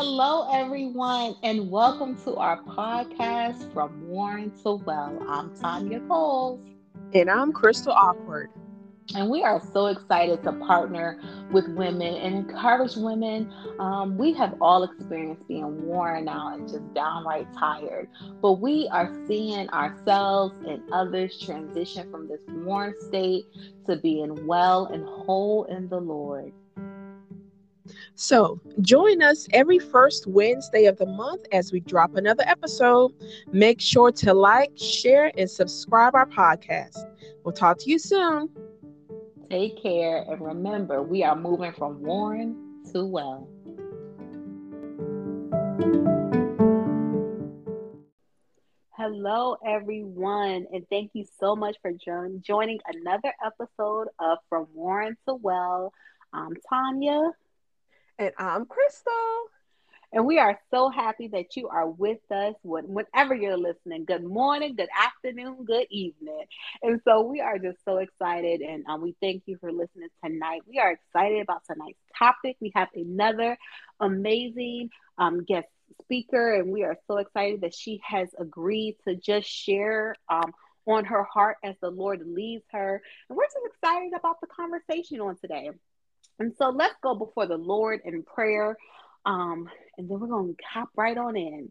Hello, everyone, and welcome to our podcast from Worn to Well. I'm Tanya Coles. And I'm Crystal Awkward. And we are so excited to partner with women and encourage women. Um, we have all experienced being worn out and just downright tired, but we are seeing ourselves and others transition from this worn state to being well and whole in the Lord. So, join us every first Wednesday of the month as we drop another episode. Make sure to like, share, and subscribe our podcast. We'll talk to you soon. Take care and remember, we are moving from worn to well. Hello, everyone, and thank you so much for joining another episode of From Worn to Well. I'm Tanya. And I'm Crystal. And we are so happy that you are with us whenever you're listening. Good morning, good afternoon, good evening. And so we are just so excited and um, we thank you for listening tonight. We are excited about tonight's topic. We have another amazing um, guest speaker, and we are so excited that she has agreed to just share. Um, on her heart as the Lord leads her. And we're just excited about the conversation on today. And so let's go before the Lord in prayer. Um, and then we're going to hop right on in.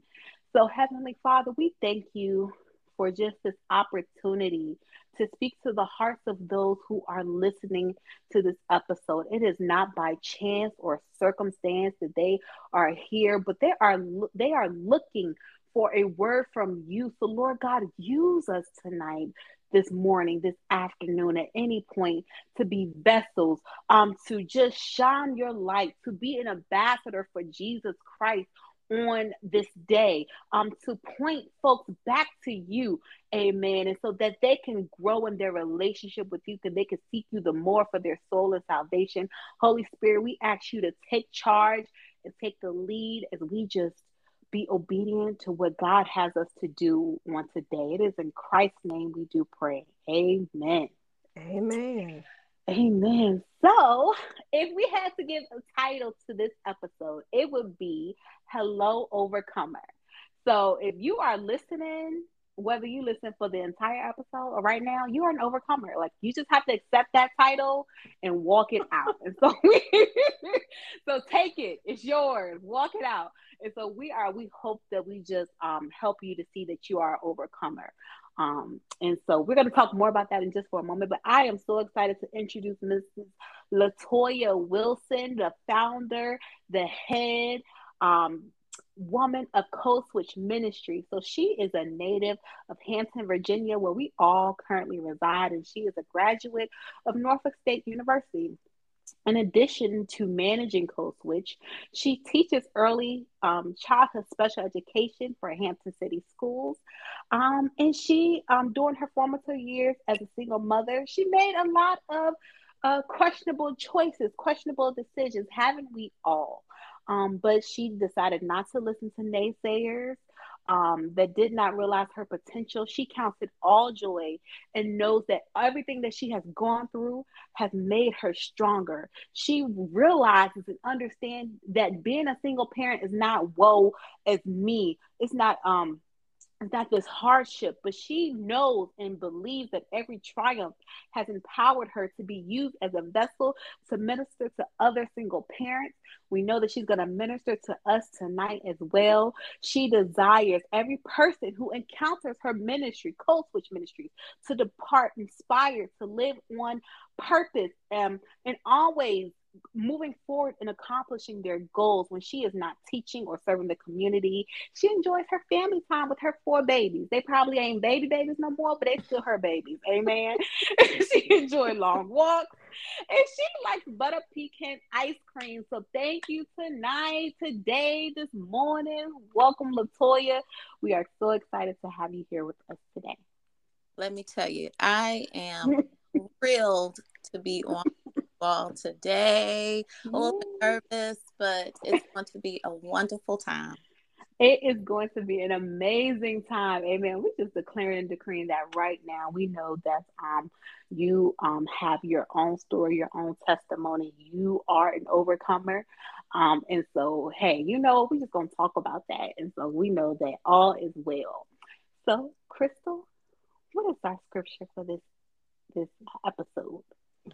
So, Heavenly Father, we thank you for just this opportunity to speak to the hearts of those who are listening to this episode. It is not by chance or circumstance that they are here, but they are they are looking for a word from you. So, Lord God, use us tonight this morning, this afternoon, at any point to be vessels, um, to just shine your light, to be an ambassador for Jesus Christ on this day, um, to point folks back to you, amen. And so that they can grow in their relationship with you, that they can seek you the more for their soul and salvation. Holy Spirit, we ask you to take charge and take the lead as we just be obedient to what God has us to do on today. It is in Christ's name we do pray. Amen. Amen. Amen. So, if we had to give a title to this episode, it would be Hello Overcomer. So, if you are listening whether you listen for the entire episode or right now, you are an overcomer. Like you just have to accept that title and walk it out. and so we, so take it. It's yours. Walk it out. And so we are, we hope that we just um, help you to see that you are an overcomer. Um, and so we're going to talk more about that in just for a moment. But I am so excited to introduce Mrs. Latoya Wilson, the founder, the head, um, woman of Code Switch Ministry. So she is a native of Hampton, Virginia, where we all currently reside, and she is a graduate of Norfolk State University. In addition to managing Code Switch, she teaches early um, childhood special education for Hampton City Schools. Um, and she, um, during her formative years as a single mother, she made a lot of uh, questionable choices, questionable decisions, haven't we all? Um, but she decided not to listen to naysayers um, that did not realize her potential. She counts it all joy and knows that everything that she has gone through has made her stronger. She realizes and understands that being a single parent is not woe as me. It's not um it's not this hardship, but she knows and believes that every triumph has empowered her to be used as a vessel to minister to other single parents. We know that she's going to minister to us tonight as well. She desires every person who encounters her ministry, Code Switch Ministries, to depart inspired, to live on purpose, um, and always moving forward and accomplishing their goals when she is not teaching or serving the community. She enjoys her family time with her four babies. They probably ain't baby babies no more, but they still her babies. Amen. she enjoys long walks and she likes butter pecan ice cream. So thank you tonight, today, this morning. Welcome, Latoya. We are so excited to have you here with us today. Let me tell you, I am thrilled to be on ball today. A little bit nervous, but it's going to be a wonderful time. It is going to be an amazing time. Amen. We're just declaring and decreeing that right now. We know that um you um have your own story, your own testimony. You are an overcomer. Um, and so hey, you know, we're just gonna talk about that. And so we know that all is well. So, Crystal, what is our scripture for this this episode?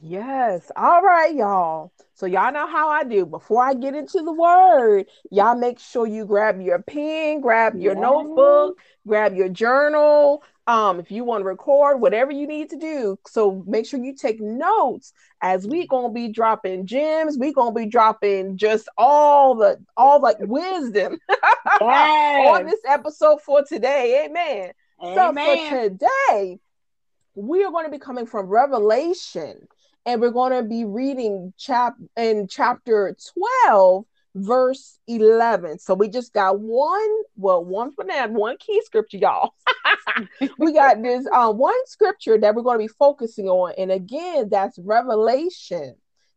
Yes. All right, y'all. So y'all know how I do. Before I get into the word, y'all make sure you grab your pen, grab your notebook, grab your journal. Um, if you want to record, whatever you need to do. So make sure you take notes as we gonna be dropping gems. We gonna be dropping just all the all like wisdom yes. on this episode for today. Amen. Amen. So for today, we are going to be coming from Revelation and we're going to be reading chap in chapter 12 verse 11 so we just got one well one for now one key scripture y'all. We got this uh, one scripture that we're going to be focusing on. And again that's revelation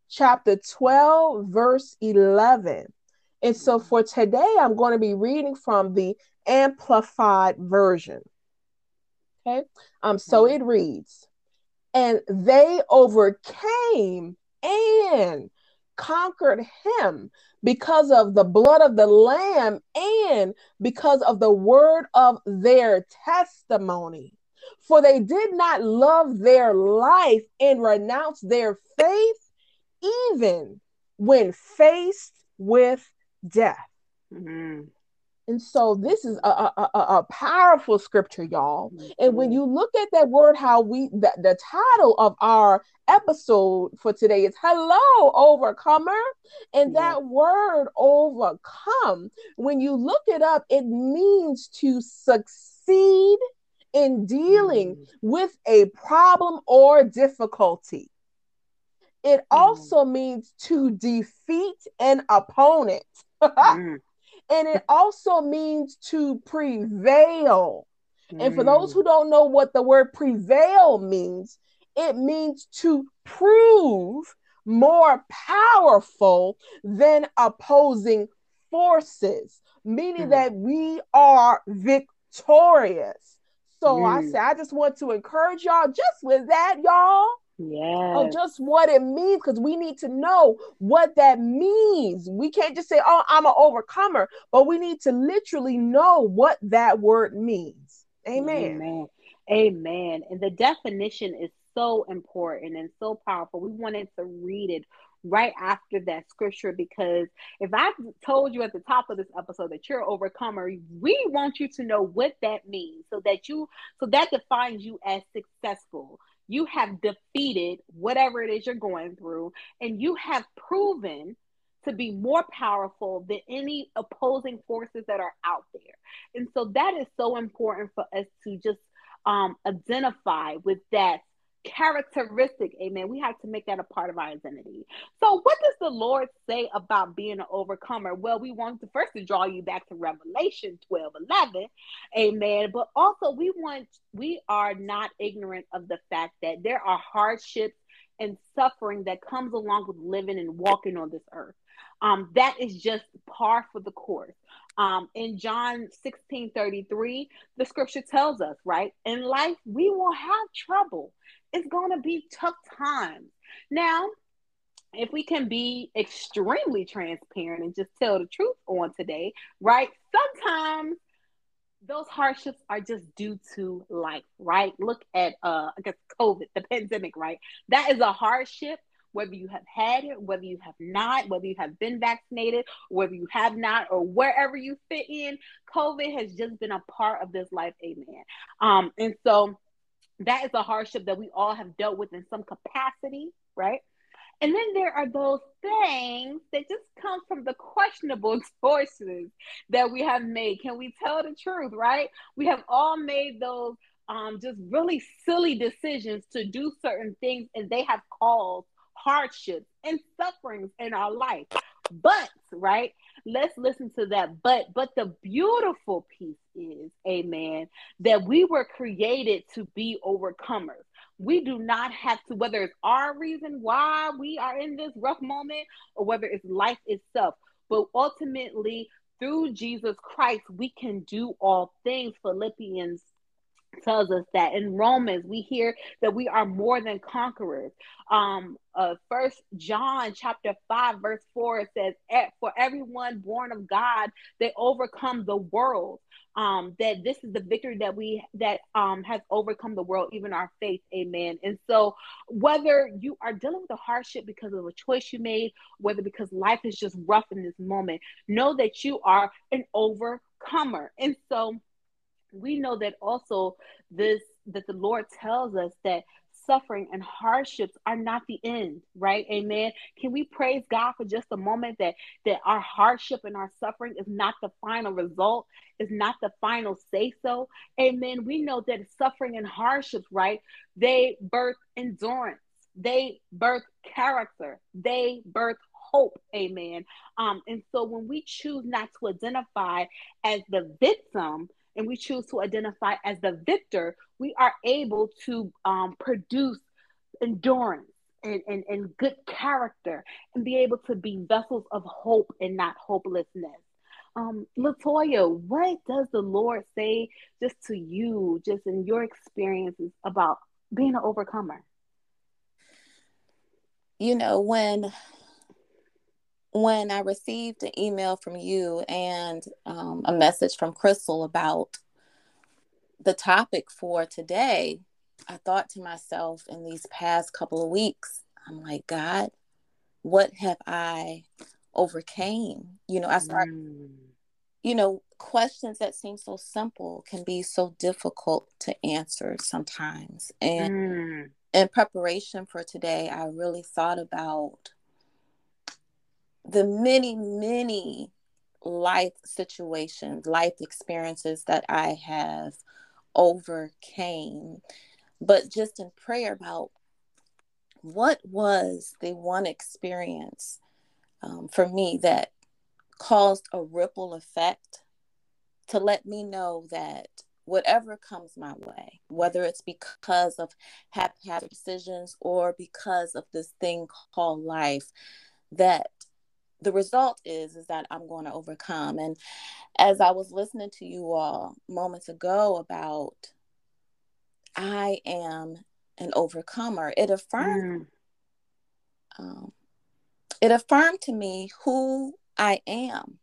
chapter 12 verse 11 and so for today i'm going to be reading from the amplified version. Okay? Um so it reads and they overcame and conquered him because of the blood of the lamb and because of the word of their testimony. For they did not love their life and renounce their faith even when faced with death. Mm-hmm. And so this is a, a, a, a powerful scripture, y'all. Mm-hmm. And when you look at that word, how we the, the title of our episode for today is Hello, Overcomer. And yeah. that word overcome, when you look it up, it means to succeed in dealing mm. with a problem or difficulty. It mm. also means to defeat an opponent. mm and it also means to prevail. Mm. And for those who don't know what the word prevail means, it means to prove more powerful than opposing forces, meaning mm. that we are victorious. So mm. I say, I just want to encourage y'all just with that, y'all. Yeah. Just what it means, because we need to know what that means. We can't just say, oh, I'm an overcomer, but we need to literally know what that word means. Amen. Amen. Amen. And the definition is so important and so powerful. We wanted to read it right after that scripture because if I told you at the top of this episode that you're an overcomer, we want you to know what that means so that you so that defines you as successful you have defeated whatever it is you're going through, and you have proven to be more powerful than any opposing forces that are out there. And so that is so important for us to just um, identify with that characteristic. Amen. We have to make that a part of our identity. So, what does the Lord say about being an overcomer? Well, we want to first to draw you back to Revelation 12 11. Amen. But also, we want, we are not ignorant of the fact that there are hardships and suffering that comes along with living and walking on this earth. Um, that is just par for the course. Um, in John 16 33, the scripture tells us, right? In life, we will have trouble it's going to be tough times. Now, if we can be extremely transparent and just tell the truth on today, right? Sometimes those hardships are just due to life, right? Look at uh I guess COVID, the pandemic, right? That is a hardship whether you have had it, whether you have not, whether you have been vaccinated, whether you have not, or wherever you fit in, COVID has just been a part of this life, amen. Um, and so that is a hardship that we all have dealt with in some capacity, right? And then there are those things that just come from the questionable choices that we have made. Can we tell the truth, right? We have all made those um, just really silly decisions to do certain things, and they have caused hardships and sufferings in our life. But, right, let's listen to that. But, but the beautiful piece is, amen, that we were created to be overcomers. We do not have to, whether it's our reason why we are in this rough moment or whether it's life itself, but ultimately, through Jesus Christ, we can do all things. Philippians tells us that in romans we hear that we are more than conquerors. Um uh first john chapter 5 verse 4 it says for everyone born of god they overcome the world. Um that this is the victory that we that um has overcome the world even our faith. Amen. And so whether you are dealing with a hardship because of a choice you made whether because life is just rough in this moment know that you are an overcomer. And so we know that also this that the Lord tells us that suffering and hardships are not the end right? Amen. Can we praise god for just a moment that that our hardship and our suffering is not the final result is not the final say so amen. We know that suffering and hardships right? They birth endurance. They birth character. They birth hope. Amen. Um and so when we choose not to identify as the victim and we choose to identify as the victor, we are able to um, produce endurance and, and, and good character and be able to be vessels of hope and not hopelessness. Um, Latoya, what does the Lord say just to you, just in your experiences about being an overcomer? You know, when when I received an email from you and um, a message from Crystal about the topic for today, I thought to myself in these past couple of weeks, I'm like, God, what have I overcame? You know, I start, mm. you know, questions that seem so simple can be so difficult to answer sometimes. And mm. in preparation for today, I really thought about the many, many life situations, life experiences that I have overcame, but just in prayer about what was the one experience um, for me that caused a ripple effect to let me know that whatever comes my way, whether it's because of haphazard decisions or because of this thing called life, that the result is is that i'm going to overcome. And as i was listening to you all moments ago about i am an overcomer it affirmed mm. um, it affirmed to me who i am.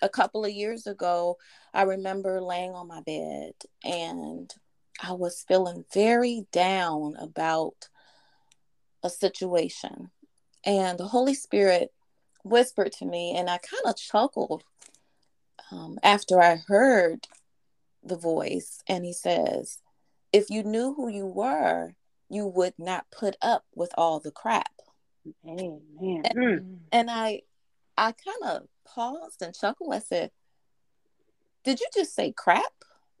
A couple of years ago i remember laying on my bed and i was feeling very down about a situation. And the holy spirit whispered to me, and I kind of chuckled um, after I heard the voice. And he says, If you knew who you were, you would not put up with all the crap. Amen. And, mm. and I, I kind of paused and chuckled. I said, Did you just say crap?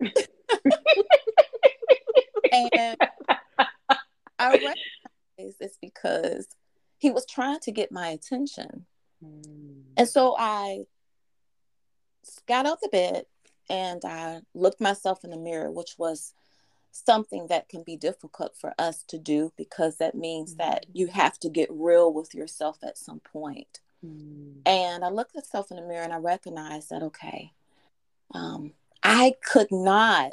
and I recognize it's because he was trying to get my attention. Mm. And so I got out the bed and I looked myself in the mirror, which was something that can be difficult for us to do because that means mm. that you have to get real with yourself at some point. Mm. And I looked at myself in the mirror and I recognized that, okay, um, I could not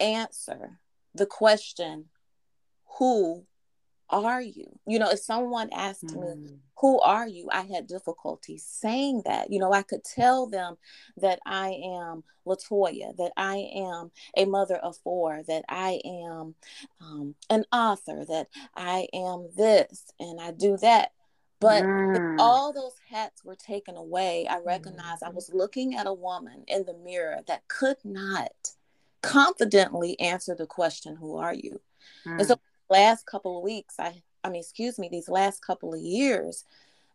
answer the question, who are you? You know, if someone asked mm. me, Who are you? I had difficulty saying that. You know, I could tell them that I am Latoya, that I am a mother of four, that I am um, an author, that I am this and I do that. But mm. all those hats were taken away, I recognized mm. I was looking at a woman in the mirror that could not confidently answer the question, Who are you? And so mm last couple of weeks, I I mean, excuse me, these last couple of years,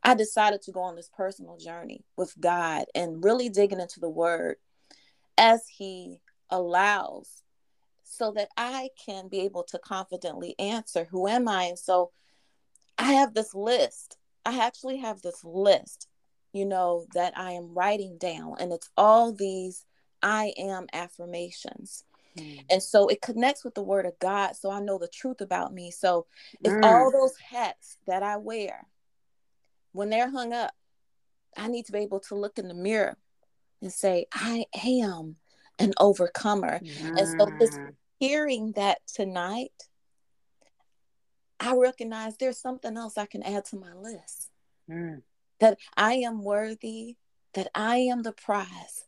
I decided to go on this personal journey with God and really digging into the word as he allows so that I can be able to confidently answer who am I? And so I have this list. I actually have this list, you know, that I am writing down and it's all these I am affirmations. Mm. And so it connects with the word of God. So I know the truth about me. So if mm. all those hats that I wear, when they're hung up, I need to be able to look in the mirror and say, I am an overcomer. Mm. And so just hearing that tonight, I recognize there's something else I can add to my list. Mm. That I am worthy, that I am the prize.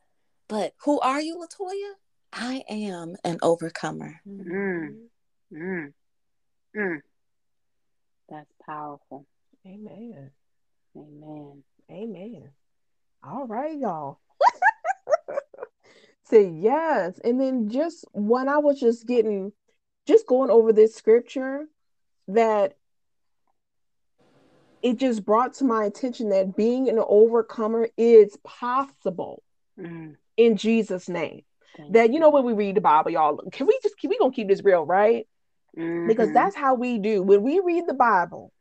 But who are you, Latoya? I am an overcomer. Mm. Mm. Mm. That's powerful. Amen. Amen. Amen. All right, y'all. Say yes. And then just when I was just getting, just going over this scripture, that it just brought to my attention that being an overcomer is possible mm. in Jesus' name. That you know when we read the Bible, y'all, can we just can we gonna keep this real, right? Mm-hmm. Because that's how we do when we read the Bible.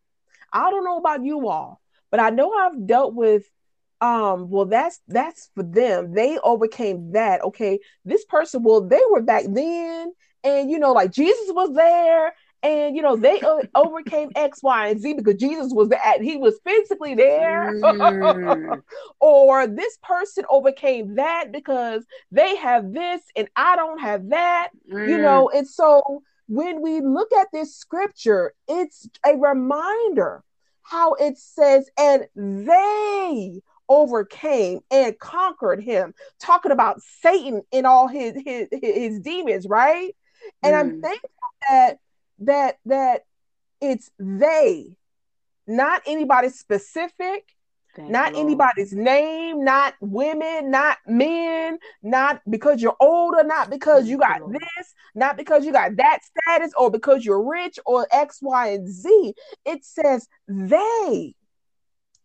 I don't know about you all, but I know I've dealt with um well that's that's for them they overcame that okay this person well they were back then and you know like jesus was there and you know they overcame X, Y, and Z because Jesus was at he was physically there, mm. or this person overcame that because they have this and I don't have that, mm. you know. And so when we look at this scripture, it's a reminder how it says, and they overcame and conquered him, talking about Satan and all his his, his demons, right? And mm. I'm thankful that that that it's they, not anybody specific, Thank not anybody's name, not women, not men, not because you're older, not because you got this, not because you got that status, or because you're rich, or X, Y, and Z. It says they.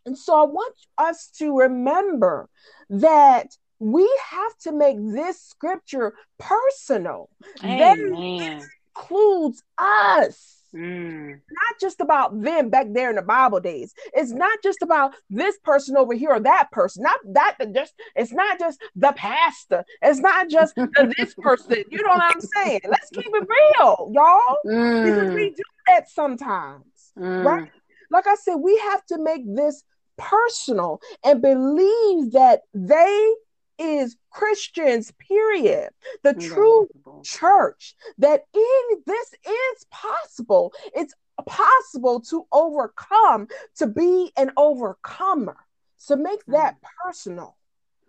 And so I want us to remember that we have to make this scripture personal. Amen includes us. Mm. Not just about them back there in the Bible days. It's not just about this person over here or that person. Not that just it's not just the pastor. It's not just the, this person. You know what I'm saying? Let's keep it real, y'all. Mm. Because we do that sometimes. Mm. Right? Like I said, we have to make this personal and believe that they is Christians, period. The true church, that in this is possible. It's possible to overcome, to be an overcomer. So make that mm. personal.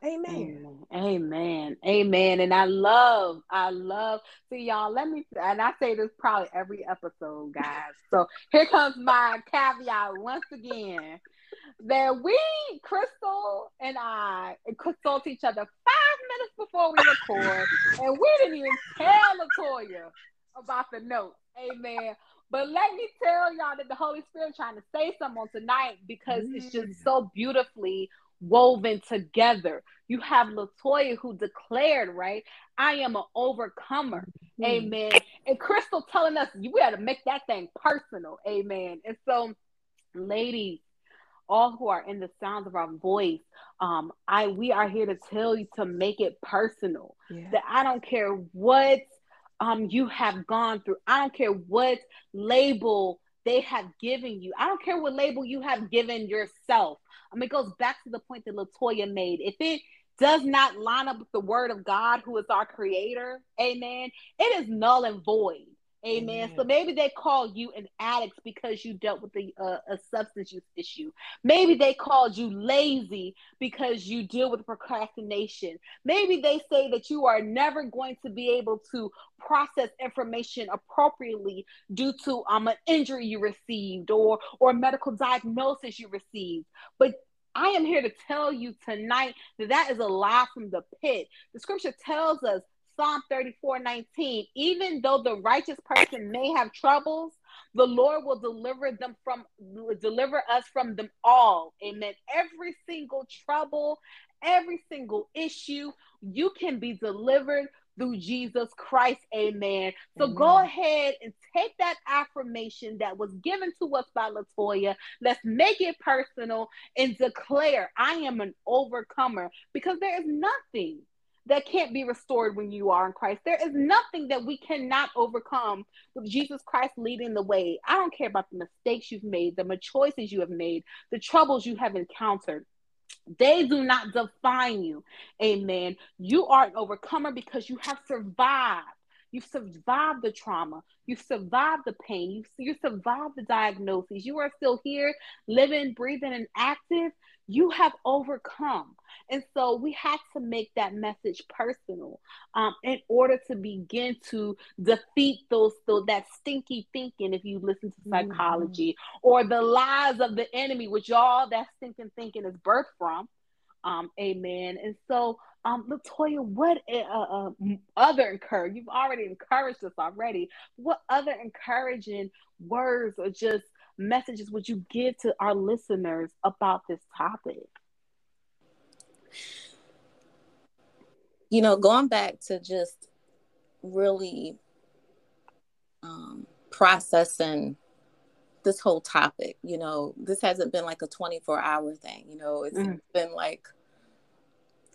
Amen. Amen. Amen. And I love, I love, see y'all, let me, and I say this probably every episode, guys. So here comes my caveat once again that we, Crystal and I, consult each other five minutes before we record, and we didn't even tell Latoya about the note. Amen. But let me tell y'all that the Holy Spirit trying to say something on tonight because mm. it's just so beautifully woven together. You have Latoya who declared, right? I am an overcomer. Mm. Amen. And Crystal telling us you got to make that thing personal. Amen. And so, ladies, all who are in the sounds of our voice, um, I we are here to tell you to make it personal. Yeah. That I don't care what um you have gone through. I don't care what label they have given you. I don't care what label you have given yourself. I mean, it goes back to the point that Latoya made. If it does not line up with the word of God, who is our creator, amen, it is null and void. Amen. Amen. So maybe they call you an addict because you dealt with a, uh, a substance use issue. Maybe they called you lazy because you deal with procrastination. Maybe they say that you are never going to be able to process information appropriately due to um, an injury you received or or a medical diagnosis you received. But I am here to tell you tonight that that is a lie from the pit. The scripture tells us Psalm 34 19, even though the righteous person may have troubles, the Lord will deliver them from deliver us from them all. Amen. Every single trouble, every single issue, you can be delivered through Jesus Christ. Amen. So Amen. go ahead and take that affirmation that was given to us by Latoya. Let's make it personal and declare, I am an overcomer because there is nothing that can't be restored when you are in Christ. There is nothing that we cannot overcome with Jesus Christ leading the way. I don't care about the mistakes you've made, the choices you have made, the troubles you have encountered. They do not define you. Amen. You are an overcomer because you have survived. You've survived the trauma. You've survived the pain. You've, you survived the diagnosis. You are still here, living, breathing, and active. You have overcome. And so we had to make that message personal um, in order to begin to defeat those, those that stinky thinking, if you listen to mm-hmm. psychology, mm-hmm. or the lies of the enemy, which all that stinking thinking is birthed from. Um, amen. And so, um, Latoya, what uh, uh, other encourage? You've already encouraged us already. What other encouraging words or just messages would you give to our listeners about this topic? You know, going back to just really um, processing this whole topic, you know, this hasn't been like a 24 hour thing, you know, it's mm. been like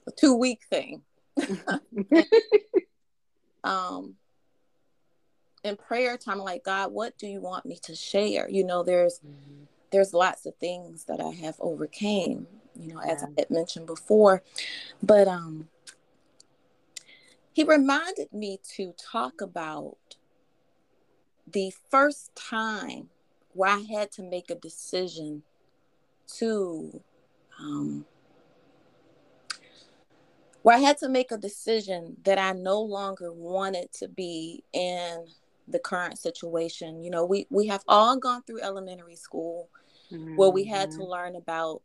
a two week thing. um, in prayer time, I'm like, God, what do you want me to share? You know, there's, mm-hmm. there's lots of things that I have overcame, you know, as. I had mentioned before. But um he reminded me to talk about the first time where I had to make a decision to um where I had to make a decision that I no longer wanted to be in the current situation. You know, we we have all gone through elementary school mm-hmm. where we had to mm-hmm. learn about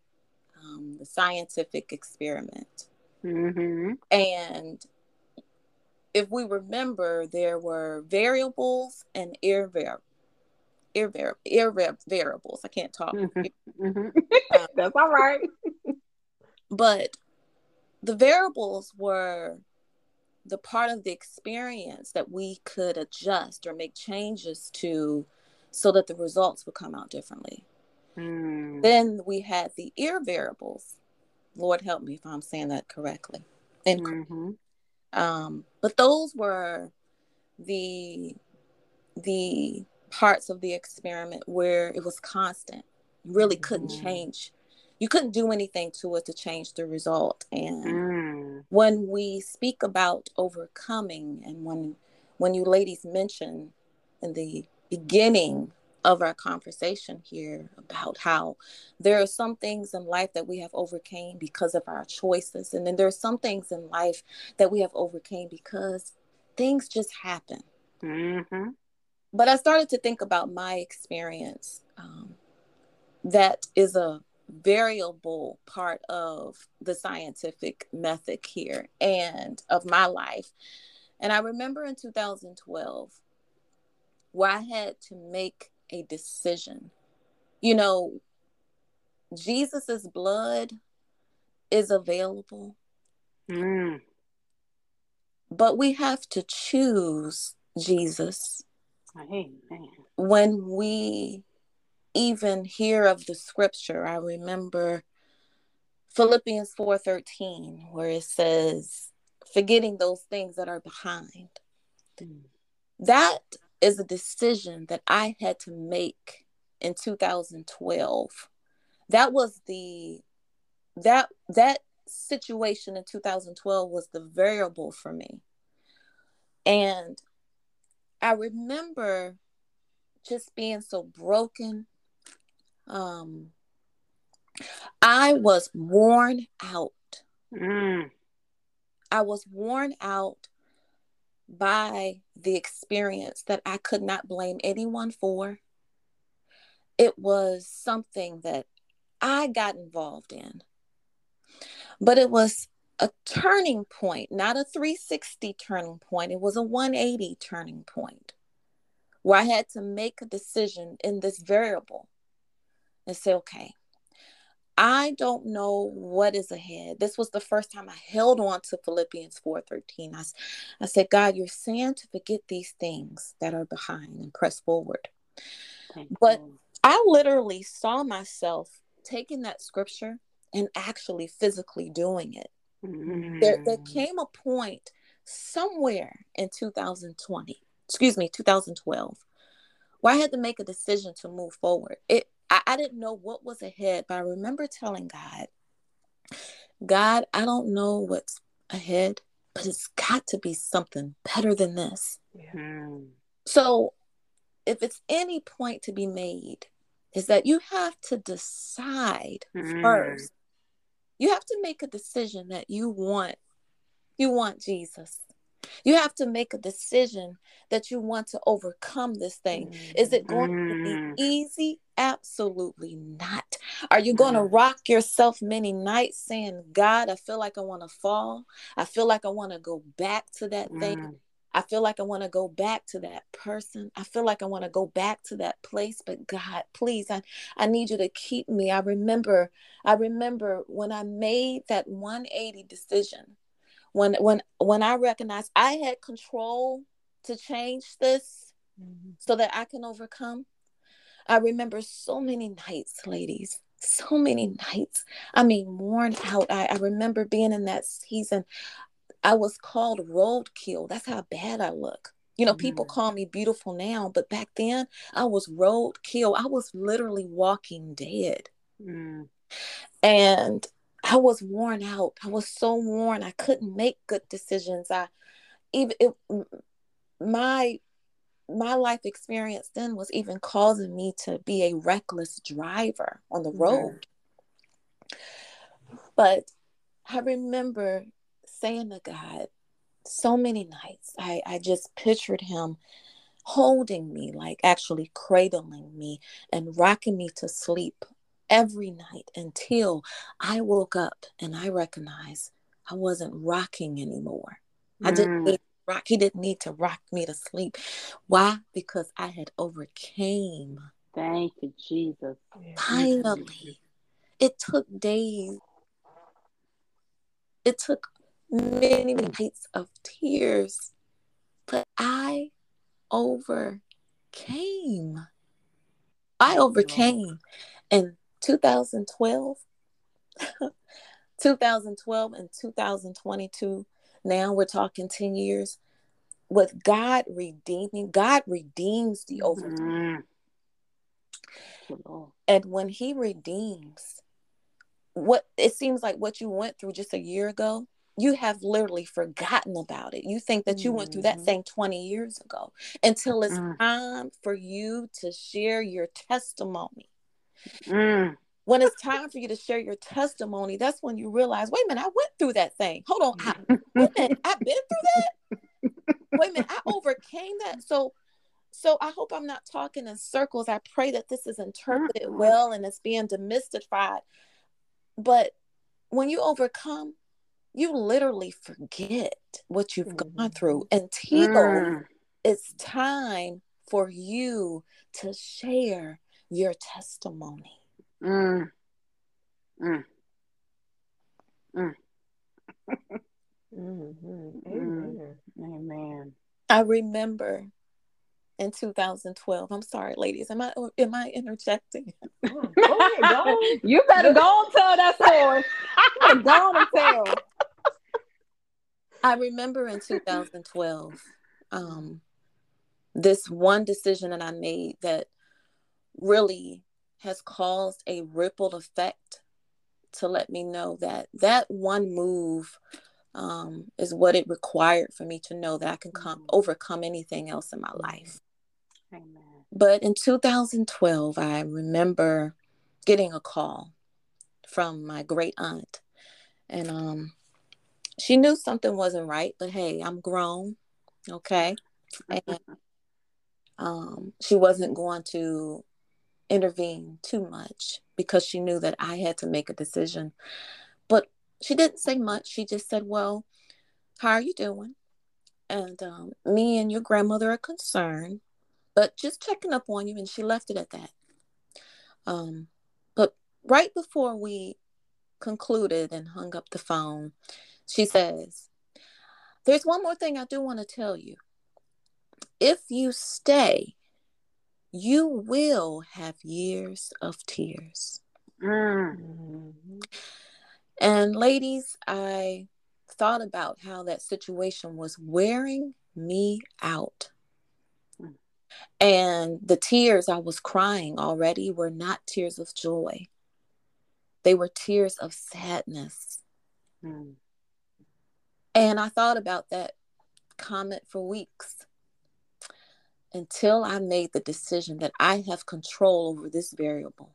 um, the scientific experiment. Mm-hmm. And if we remember, there were variables and irrevar- irrevar- variables. I can't talk. Mm-hmm. mm-hmm. Um, That's all right. but the variables were the part of the experience that we could adjust or make changes to so that the results would come out differently. Mm. Then we had the irrvariables. Lord help me if I'm saying that correctly. And mm-hmm. um, but those were the the parts of the experiment where it was constant. You really couldn't mm. change. You couldn't do anything to it to change the result. And mm. When we speak about overcoming, and when when you ladies mention in the beginning of our conversation here about how there are some things in life that we have overcame because of our choices and then there are some things in life that we have overcame because things just happen mm-hmm. but i started to think about my experience um, that is a variable part of the scientific method here and of my life and i remember in 2012 where i had to make a decision. You know, Jesus's blood is available. Mm. But we have to choose Jesus. Amen. When we even hear of the scripture, I remember Philippians 4:13 where it says forgetting those things that are behind. Mm. That is a decision that I had to make in 2012. That was the that that situation in 2012 was the variable for me. And I remember just being so broken. Um I was worn out. Mm. I was worn out by the experience that I could not blame anyone for. It was something that I got involved in. But it was a turning point, not a 360 turning point. It was a 180 turning point where I had to make a decision in this variable and say, okay, I don't know what is ahead. This was the first time I held on to Philippians 4:13. I, I said, God, you're saying to forget these things that are behind and press forward. Thank but you. I literally saw myself taking that scripture and actually physically doing it. Mm. There, there mm. came a point somewhere in 2020, excuse me, 2012, where I had to make a decision to move forward. It I, I didn't know what was ahead, but I remember telling God, God, I don't know what's ahead, but it's got to be something better than this. Yeah. So, if it's any point to be made, is that you have to decide mm. first. You have to make a decision that you want you want Jesus. You have to make a decision that you want to overcome this thing. Is it going mm. to be mm. easy? Absolutely not. Are you going to mm. rock yourself many nights saying, God, I feel like I want to fall. I feel like I want to go back to that mm. thing. I feel like I want to go back to that person. I feel like I want to go back to that place. But God, please, I, I need you to keep me. I remember, I remember when I made that 180 decision when when when I recognized I had control to change this mm-hmm. so that I can overcome. I remember so many nights, ladies, so many nights. I mean, worn out. I, I remember being in that season. I was called roadkill. That's how bad I look. You know, mm-hmm. people call me beautiful now, but back then I was roadkill. I was literally walking dead. Mm. And I was worn out. I was so worn. I couldn't make good decisions. I even it, my my life experience then was even causing me to be a reckless driver on the road. Mm-hmm. But I remember saying to God so many nights, I, I just pictured him holding me, like actually cradling me and rocking me to sleep every night until I woke up and I recognized I wasn't rocking anymore. Mm. I didn't mm. need rock. He didn't need to rock me to sleep. Why? Because I had overcame. Thank you, Jesus. Finally. It took days. It took many, many nights of tears. But I overcame. I overcame. And 2012 2012 and 2022 now we're talking 10 years with god redeeming god redeems the overcome mm-hmm. and when he redeems what it seems like what you went through just a year ago you have literally forgotten about it. You think that you mm-hmm. went through that mm-hmm. thing 20 years ago until it's mm. time for you to share your testimony. Mm. When it's time for you to share your testimony, that's when you realize, wait a minute, I went through that thing. Hold on, I, wait a minute, I've been through that. Wait a minute, I overcame that. So, so I hope I'm not talking in circles. I pray that this is interpreted well and it's being demystified. But when you overcome, you literally forget what you've gone through until mm. it's time for you to share your testimony. Mm. Mm. Mm. mm-hmm. Amen. Amen. I remember in 2012. I'm sorry, ladies. Am I am I interjecting? go ahead, go. you better go and tell that story. go and tell. I remember in 2012, um, this one decision that I made that really has caused a ripple effect to let me know that that one move um, is what it required for me to know that I can come mm-hmm. overcome anything else in my life. Amen. But in 2012, I remember getting a call from my great aunt, and um, she knew something wasn't right. But hey, I'm grown, okay, and um, she wasn't going to intervene too much because she knew that I had to make a decision. But she didn't say much. She just said, Well, how are you doing? And um, me and your grandmother are concerned, but just checking up on you. And she left it at that. Um, but right before we concluded and hung up the phone, she says, There's one more thing I do want to tell you. If you stay you will have years of tears. Mm. And ladies, I thought about how that situation was wearing me out. Mm. And the tears I was crying already were not tears of joy. they were tears of sadness. Mm. And I thought about that comment for weeks until I made the decision that I have control over this variable.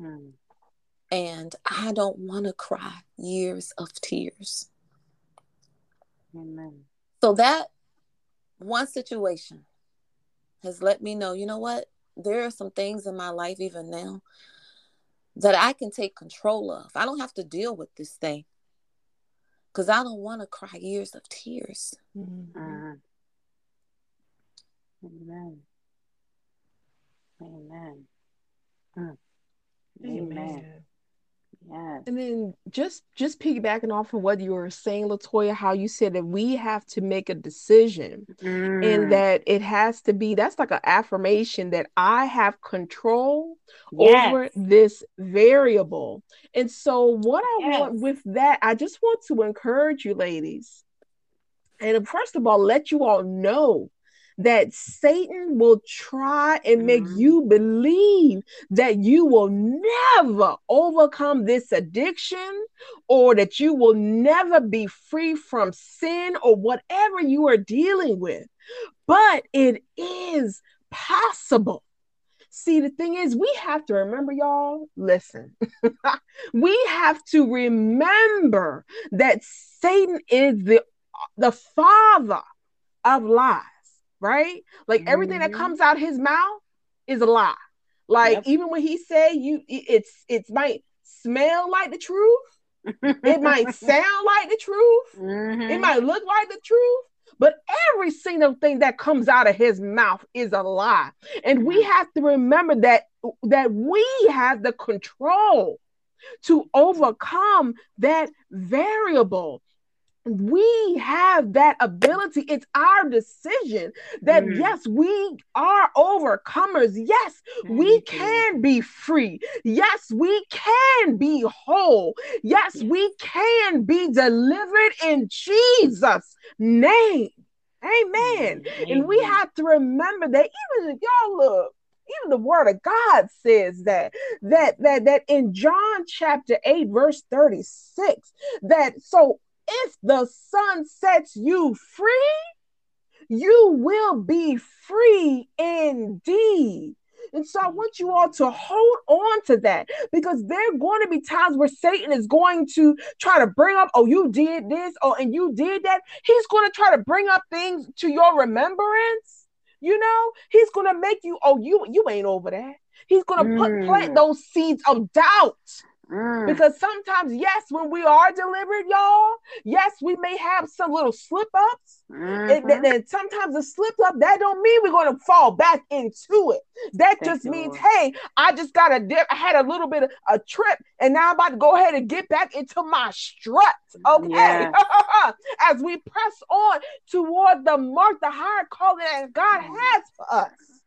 Mm. And I don't want to cry years of tears. Amen. So that one situation has let me know, you know what? There are some things in my life, even now, that I can take control of. I don't have to deal with this thing because I don't want to cry years of tears. Mm-hmm. Uh-huh. Amen. Amen. Mm. Amen. Amen. Yes. And then just just piggybacking off of what you were saying, Latoya, how you said that we have to make a decision mm. and that it has to be that's like an affirmation that I have control yes. over this variable. And so what I yes. want with that, I just want to encourage you ladies. And first of all, let you all know that Satan will try and make mm-hmm. you believe that you will never overcome this addiction or that you will never be free from sin or whatever you are dealing with. But it is possible. See, the thing is, we have to remember, y'all, listen, we have to remember that Satan is the, the father of lies right? Like mm-hmm. everything that mm-hmm. comes out his mouth is a lie. Like yep. even when he say you, it's it might smell like the truth. it might sound like the truth. Mm-hmm. It might look like the truth. But every single thing that comes out of his mouth is a lie. And we have to remember that that we have the control to overcome that variable we have that ability. It's our decision that mm. yes, we are overcomers. Yes, Thank we you. can be free. Yes, we can be whole. Yes, we can be delivered in Jesus' name. Amen. Amen. And we have to remember that even if y'all look, even the word of God says that that that that in John chapter 8 verse 36 that so if the Son sets you free, you will be free indeed. And so I want you all to hold on to that because there are going to be times where Satan is going to try to bring up, oh, you did this, oh, and you did that. He's going to try to bring up things to your remembrance. You know, he's going to make you, oh, you you ain't over that. He's going to put plant mm. those seeds of doubt Mm. Because sometimes, yes, when we are delivered, y'all, yes, we may have some little slip ups. Mm-hmm. And, and, sometimes a slip up, that don't mean we're going to fall back into it. That Thank just means, Lord. hey, I just got a dip. I had a little bit of a trip, and now I'm about to go ahead and get back into my strut. Okay. Yeah. As we press on toward the mark, the higher calling that God mm. has for us.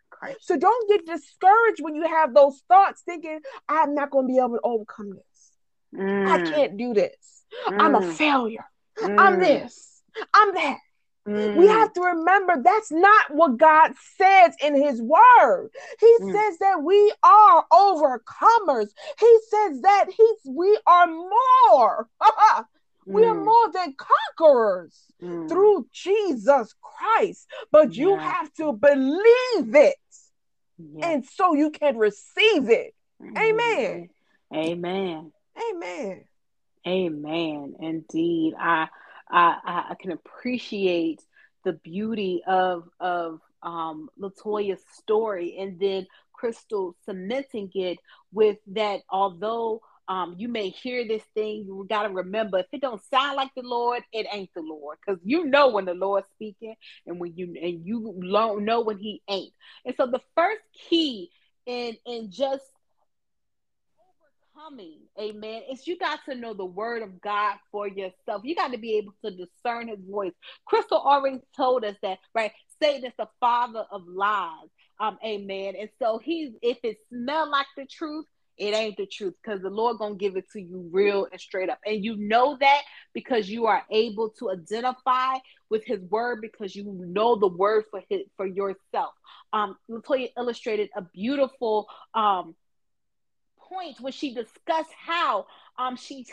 So don't get discouraged when you have those thoughts thinking, I'm not going to be able to overcome this. Mm. I can't do this. Mm. I'm a mm. failure. Mm. I'm this. I'm that. We mm. have to remember that's not what God says in His Word. He mm. says that we are overcomers. He says that He's we are more. we are mm. more than conquerors mm. through Jesus Christ. But you have to believe it yes. and so you can receive it. Amen. Mm-hmm. Amen. Amen. Amen. Indeed. I I I can appreciate the beauty of of um Latoya's story and then Crystal cementing it with that although um, you may hear this thing. You got to remember, if it don't sound like the Lord, it ain't the Lord, because you know when the Lord's speaking, and when you and you don't know when He ain't. And so the first key in in just overcoming, Amen, is you got to know the Word of God for yourself. You got to be able to discern His voice. Crystal already told us that, right? Satan is the father of lies. Um, amen. And so he's if it smell like the truth, it ain't the truth because the Lord gonna give it to you real and straight up. And you know that because you are able to identify with his word because you know the word for his for yourself. Um Latoya illustrated a beautiful um points when she discussed how um she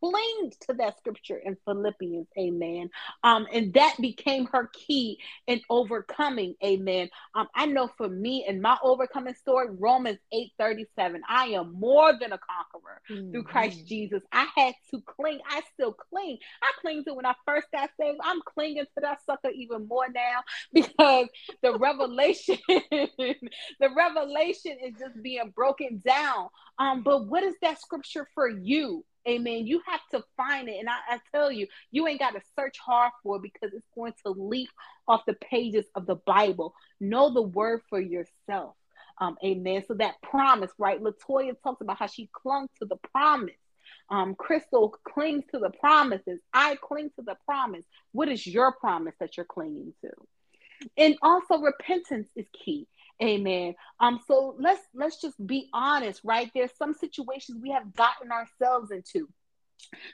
clinged to that scripture in Philippians, amen. Um, and that became her key in overcoming, amen. Um, I know for me and my overcoming story, Romans 8 37, I am more than a conqueror mm-hmm. through Christ Jesus. I had to cling, I still cling. I cling to when I first got saved. I'm clinging to that sucker even more now because the revelation, the revelation is just being broken down. Um, but what is that scripture for you? Amen. You have to find it. And I, I tell you, you ain't got to search hard for it because it's going to leap off the pages of the Bible. Know the word for yourself. Um, amen. So that promise, right? Latoya talks about how she clung to the promise. Um, Crystal clings to the promises. I cling to the promise. What is your promise that you're clinging to? And also repentance is key. Amen. Um, so let's let's just be honest, right? There's some situations we have gotten ourselves into.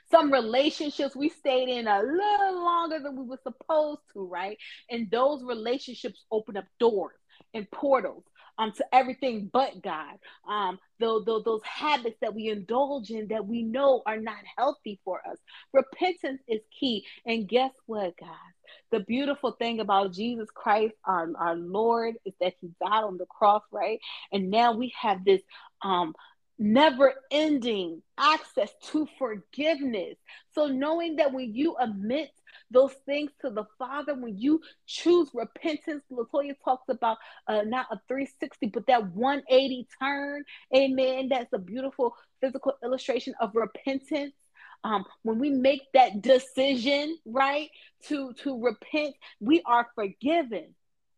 Some relationships we stayed in a little longer than we were supposed to, right? And those relationships open up doors and portals um, to everything but God. Um, those, those, those habits that we indulge in that we know are not healthy for us. Repentance is key. And guess what, guys? The beautiful thing about Jesus Christ, our, our Lord, is that He died on the cross, right? And now we have this um never ending access to forgiveness. So, knowing that when you admit those things to the Father, when you choose repentance, Latoya talks about uh, not a 360, but that 180 turn. Amen. That's a beautiful physical illustration of repentance. Um, when we make that decision, right, to to repent, we are forgiven.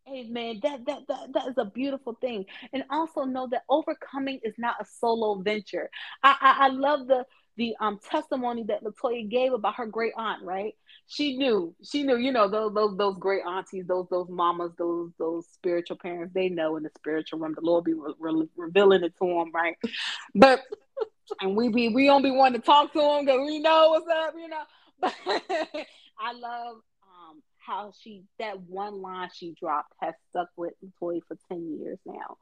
Amen. That, that that that is a beautiful thing. And also know that overcoming is not a solo venture. I I, I love the the um testimony that Latoya gave about her great aunt, right? She knew, she knew, you know, those those those great aunties, those those mamas, those those spiritual parents, they know in the spiritual realm, the Lord be re- re- revealing it to them, right? But and we be we don't be wanting to talk to him because we know what's up, you know. But I love um how she that one line she dropped has stuck with Latoya for 10 years now.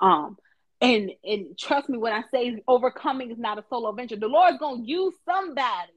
Um and and trust me when I say overcoming is not a solo venture. The Lord's gonna use somebody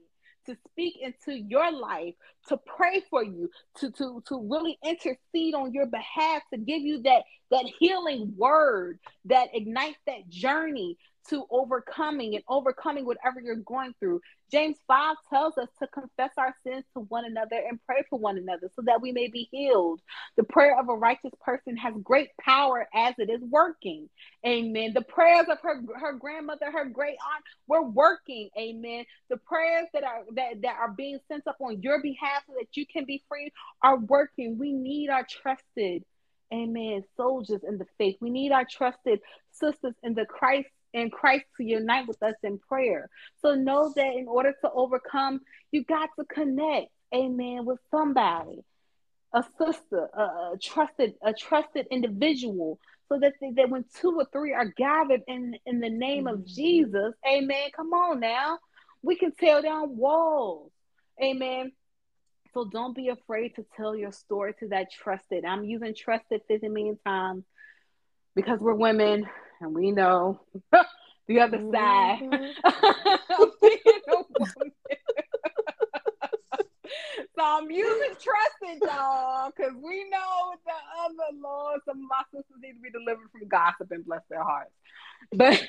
to speak into your life, to pray for you, to to to really intercede on your behalf, to give you that that healing word that ignites that journey to overcoming and overcoming whatever you're going through. James 5 tells us to confess our sins to one another and pray for one another so that we may be healed. The prayer of a righteous person has great power as it is working. Amen. The prayers of her, her grandmother, her great aunt were working. Amen. The prayers that are that, that are being sent up on your behalf so that you can be free are working. We need our trusted Amen. Soldiers in the faith. We need our trusted sisters in the Christ in Christ to unite with us in prayer. So know that in order to overcome, you got to connect, amen, with somebody, a sister, a, a trusted, a trusted individual, so that they, that when two or three are gathered in in the name mm-hmm. of Jesus, amen. Come on now, we can tear down walls, amen. So don't be afraid to tell your story to that trusted. I'm using trusted 50 million times because we're women and we know the other mm-hmm. side. so I'm using trusted, y'all, because we know the other laws. Some of my sisters need to be delivered from gossip and bless their hearts. But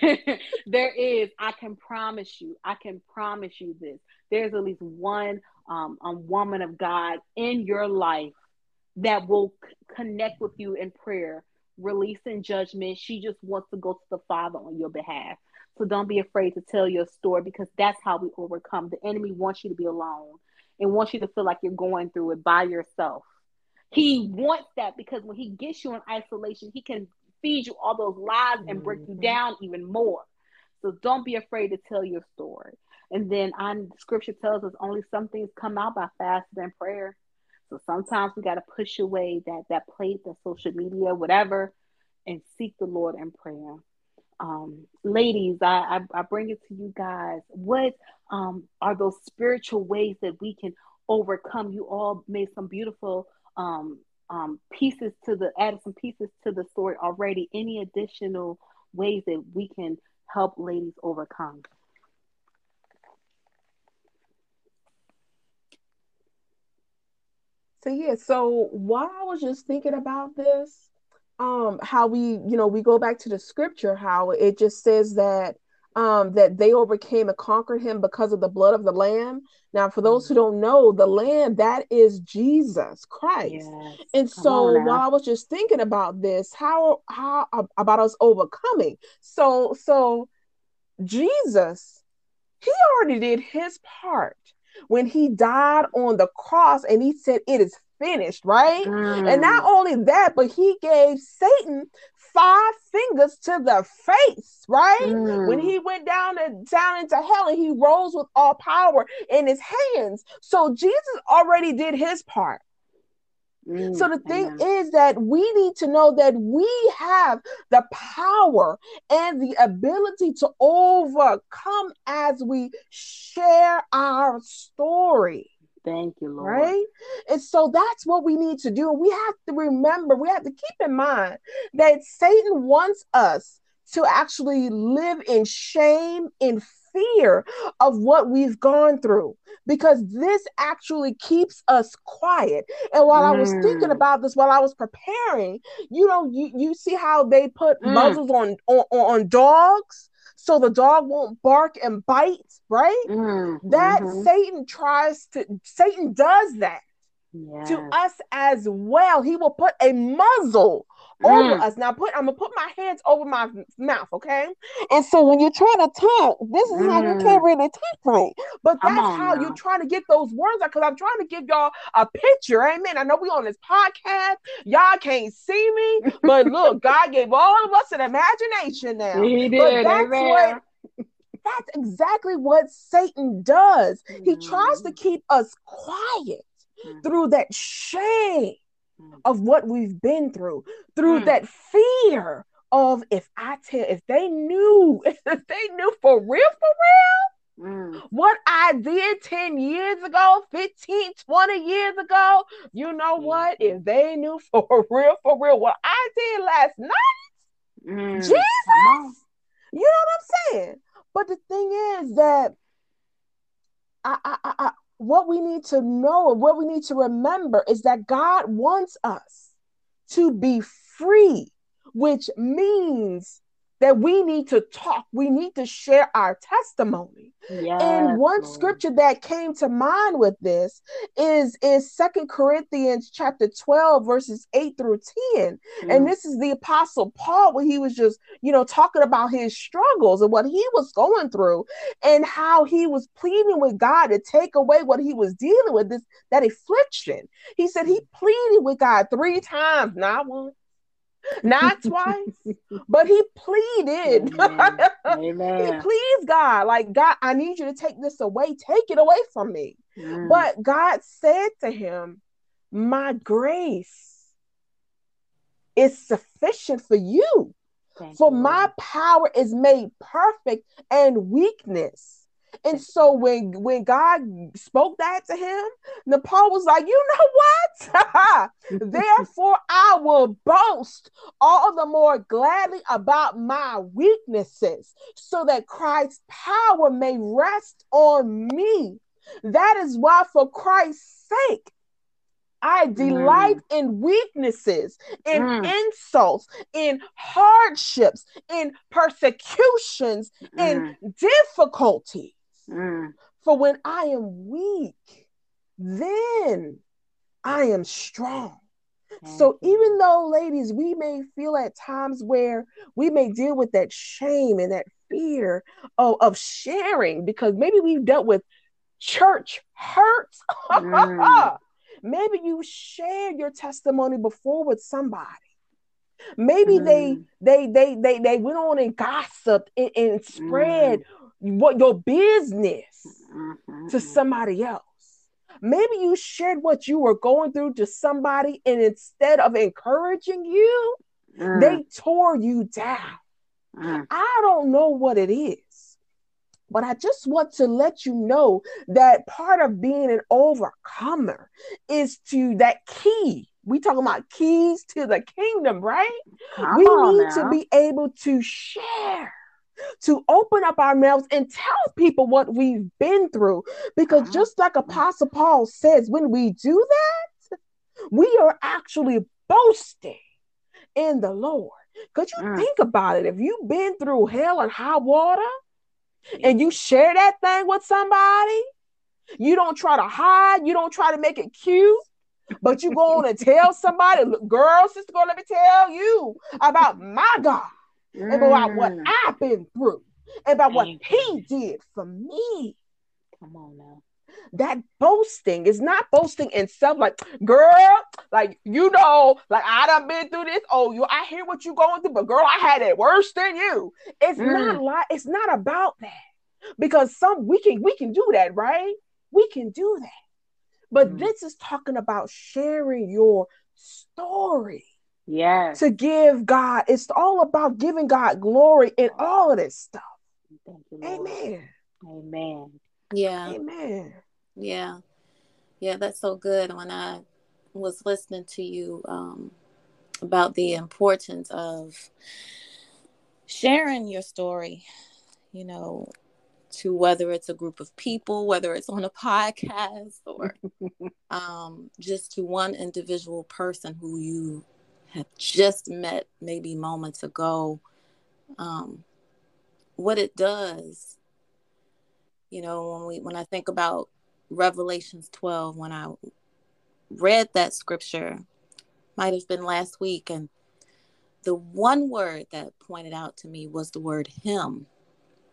there is, I can promise you, I can promise you this. There's at least one um, a woman of God in your life that will c- connect with you in prayer releasing judgment. She just wants to go to the Father on your behalf. So don't be afraid to tell your story because that's how we overcome. The enemy wants you to be alone and wants you to feel like you're going through it by yourself. He wants that because when he gets you in isolation, he can feed you all those lies and break you mm-hmm. down even more. So don't be afraid to tell your story. And then on scripture tells us only some things come out by fasting and prayer. So sometimes we got to push away that that plate, that social media, whatever, and seek the Lord in prayer. Um, ladies, I, I, I bring it to you guys. What um, are those spiritual ways that we can overcome? You all made some beautiful um, um, pieces to the added some pieces to the story already. Any additional ways that we can help ladies overcome? So yeah, so while I was just thinking about this, um, how we, you know, we go back to the scripture, how it just says that um that they overcame and conquered him because of the blood of the lamb. Now, for those who mm. don't know, the lamb that is Jesus Christ. Yes. And so while I was just thinking about this, how how about us overcoming? So so Jesus, he already did his part when he died on the cross and he said, It is finished, right? Mm. And not only that, but he gave Satan five fingers to the face, right? Mm. When he went down and down into hell and he rose with all power in his hands. So Jesus already did his part. Mm, so the thing is that we need to know that we have the power and the ability to overcome as we share our story. Thank you, Lord. Right? And so that's what we need to do. We have to remember, we have to keep in mind that Satan wants us to actually live in shame, in fear of what we've gone through because this actually keeps us quiet. And while mm. I was thinking mm. about this, while I was preparing, you know, you, you see how they put mm. muzzles on, on on dogs so the dog won't bark and bite, right? Mm, that mm-hmm. Satan tries to, Satan does that yes. to us as well. He will put a muzzle over mm. us. Now put I'm gonna put my hands over my mouth, okay? And so when you're trying to talk, this is mm. how you can't mm. really talk right. But that's how now. you're trying to get those words out because I'm trying to give y'all a picture. Amen. I know we on this podcast, y'all can't see me, but look, God gave all of us an imagination now. He did. But that's Amen. what that's exactly what Satan does. Mm. He tries to mm. keep us quiet mm. through that shame. Of what we've been through, through mm. that fear of if I tell, if they knew, if they knew for real, for real, mm. what I did 10 years ago, 15, 20 years ago, you know what? If they knew for real, for real, what I did last night, mm. Jesus, you know what I'm saying? But the thing is that I, I, I, what we need to know and what we need to remember is that God wants us to be free, which means that we need to talk, we need to share our testimony. Yes, and one Lord. scripture that came to mind with this is is Second Corinthians chapter 12 verses 8 through 10. Mm. And this is the apostle Paul where he was just, you know, talking about his struggles and what he was going through and how he was pleading with God to take away what he was dealing with this that affliction. He said he pleaded with God 3 times, not once not twice, but he pleaded. Amen. Amen. he pleads God, like, God, I need you to take this away. Take it away from me. Mm. But God said to him, My grace is sufficient for you. Thank for you. my power is made perfect in weakness. And so when when God spoke that to him, then Paul was like, you know what? Therefore, I will boast all the more gladly about my weaknesses, so that Christ's power may rest on me. That is why, for Christ's sake, I delight mm. in weaknesses, in mm. insults, in hardships, in persecutions, mm. in difficulty. Mm. For when I am weak, then I am strong. So even though, ladies, we may feel at times where we may deal with that shame and that fear of, of sharing because maybe we've dealt with church hurts. Mm. maybe you shared your testimony before with somebody. Maybe mm. they they they they they went on and gossiped and, and spread mm what your business mm-hmm. to somebody else. Maybe you shared what you were going through to somebody, and instead of encouraging you, mm. they tore you down. Mm. I don't know what it is, but I just want to let you know that part of being an overcomer is to that key we talking about keys to the kingdom, right? Come we need to be able to share, to open up our mouths and tell people what we've been through. Because just like Apostle Paul says, when we do that, we are actually boasting in the Lord. Could you Mm. think about it? If you've been through hell and high water and you share that thing with somebody, you don't try to hide, you don't try to make it cute, but you go on and tell somebody, girl, sister, girl, let me tell you about my God and about what Mm. I've been through and about what He did for me. Come on now. That boasting is not boasting in self, like, girl, like you know, like I done been through this. Oh, you I hear what you're going through, but girl, I had it worse than you. It's not Mm. like it's not about that. Because some we can we can do that, right? We can do that. But Mm. this is talking about sharing your story Yes. to give God. It's all about giving God glory in all of this stuff. Thank you, Lord. Amen. Amen. Yeah. Amen. Yeah. Yeah, that's so good. When I was listening to you um, about the importance of sharing your story, you know, to whether it's a group of people, whether it's on a podcast or um, just to one individual person who you have just met maybe moments ago, um, what it does, you know, when we when I think about Revelations 12, when I read that scripture, might have been last week, and the one word that pointed out to me was the word him.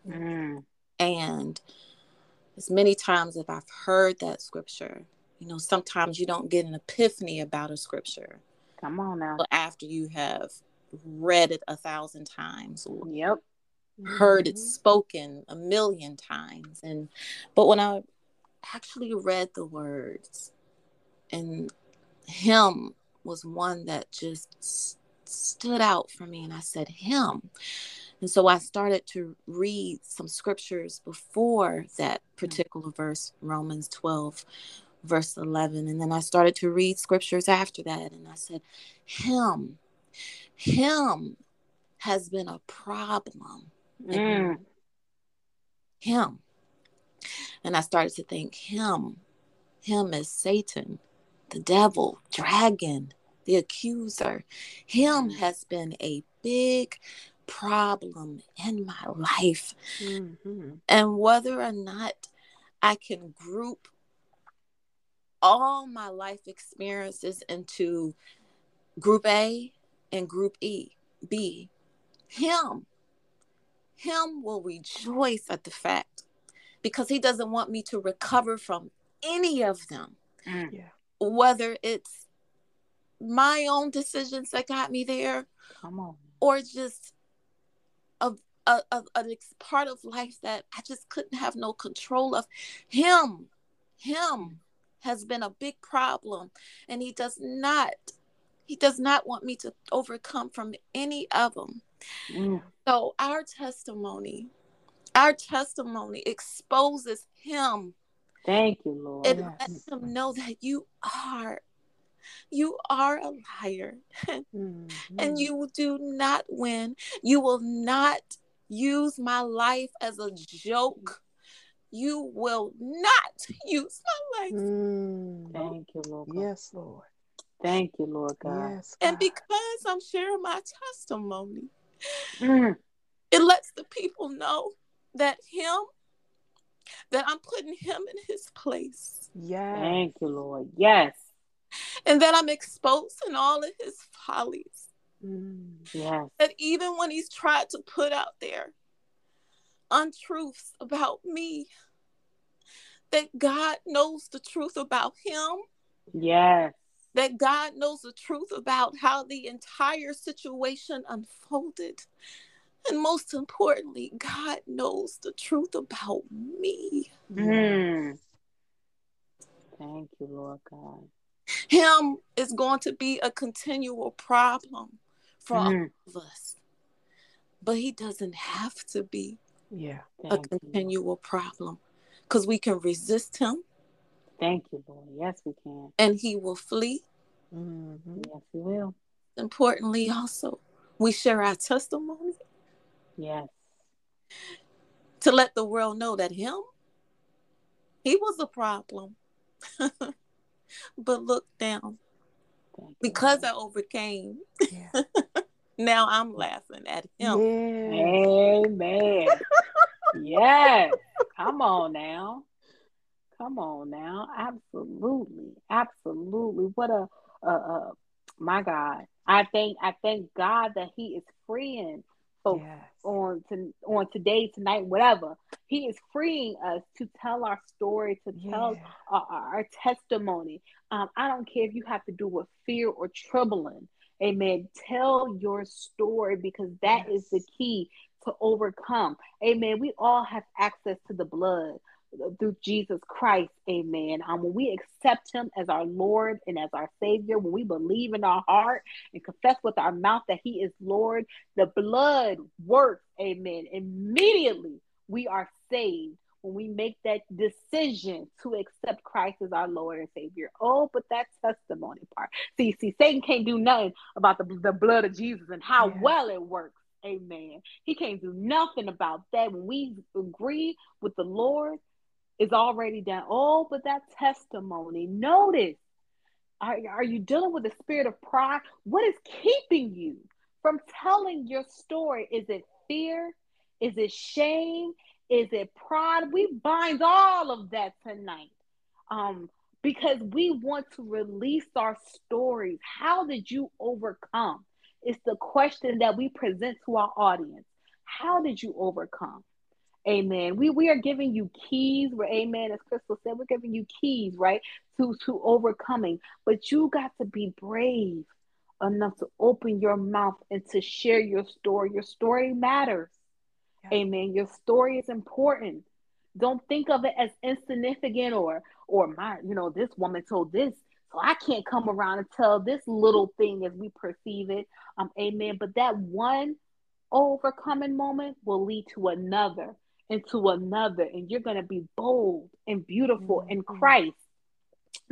Mm. And as many times as I've heard that scripture, you know, sometimes you don't get an epiphany about a scripture Come on now. after you have read it a thousand times or Yep. heard it Mhm. spoken a million times. And but when I actually read the words, and him was one that just s- stood out for me, and I said him. And so I started to read some scriptures before that particular verse, Romans 12, verse 11. And then I started to read scriptures after that. And I said, Him, Him has been a problem. Mm. Him. And I started to think, Him, Him is Satan, the devil, dragon, the accuser. Him has been a big problem in my life. Mhm. and whether or not I can group all my life experiences into group A and group E, B, him, him will rejoice at the fact because he doesn't want me to recover from any of them, Mm. Yeah. whether it's my own decisions that got me there Come on. or just a, a, a, a part of life that I just couldn't have no control of. Him, him has been a big problem, and he does not, he does not want me to overcome from any of them. Mm. So our testimony, our testimony exposes him. Thank you, Lord. It lets him know that you are, you are a liar. Mhm. and you do not win. You will not use my life as a joke. You will not use my life. Mm. Thank you, Lord. God. Yes, Lord. Thank you, Lord God. Yes. And because I'm sharing my testimony, Mm. it lets the people know that him, that I'm putting him in his place, Yes. Thank you, Lord. Yes. and that I'm exposing all of his follies. Mm. Yes. That even when he's tried to put out there untruths about me, that God knows the truth about him, Yes. that God knows the truth about how the entire situation unfolded. And most importantly, God knows the truth about me. Mm. Thank you, Lord God. Him is going to be a continual problem for all Mm. of us. But he doesn't have to be Yeah. a Thank you, continual problem because we can resist him Thank you, Lord. Yes, we can. and he will flee. Mm-hmm. Yes, we will. Importantly, also, we share our testimony. Yes. To let the world know that him, he was a problem. but look down. Because I overcame. Yeah. now I'm laughing at him. Amen. yes. Come on now. Come on now. Absolutely. Absolutely. What a uh, uh my God. I thank I thank God that He is freeing folks yes. on to on today, tonight, whatever. He is freeing us to tell our story, to tell yeah. our, our, testimony. Um, I don't care if you have to do with fear or troubling. Amen. Tell your story because that yes. is the key to overcome. Amen. We all have access to the blood through Jesus Christ. Amen. Um, when we accept Him as our Lord and as our Savior, when we believe in our heart and confess with our mouth that He is Lord, the blood works. Amen. Immediately we are saved when we make that decision to accept Christ as our Lord and Savior. Oh, but that testimony part. See, see, Satan can't do nothing about the, the blood of Jesus and how yeah. well it works. Amen. He can't do nothing about that. When we agree with the Lord, is already done. Oh, but that testimony, notice, are, are you dealing with the spirit of pride? What is keeping you from telling your story? Is it fear? Is it shame? Is it pride? We bind all of that tonight. Um, because we want to release our stories. How did you overcome? It's the question that we present to our audience. How did you overcome? Amen. We we are giving you keys. Where Amen. As Crystal said, we're giving you keys, right, to to overcoming. But you got to be brave enough to open your mouth and to share your story. Your story matters. Yeah. Amen. Your story is important. Don't think of it as insignificant or or my, you know, this woman told this, so I can't come around and tell this little thing as we perceive it. Um, amen. But that one overcoming moment will lead to another into another, and you're going to be bold and beautiful mm-hmm. in Christ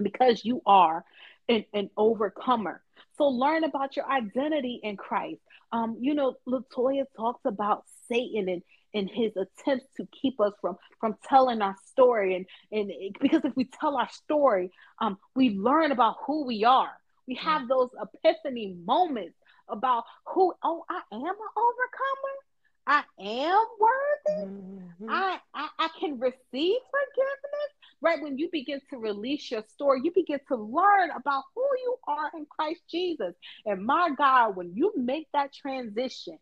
because you are an, an overcomer. So learn about your identity in Christ. Um, you know, Latoya talks about Satan and and his attempts to keep us from from telling our story and and because if we tell our story um we learn about who we are we have those epiphany moments about who oh i am an overcomer I am worthy. Mm-hmm. I, I I can receive forgiveness. Right when you begin to release your story, you begin to learn about who you are in Christ Jesus. And my God, when you make that transition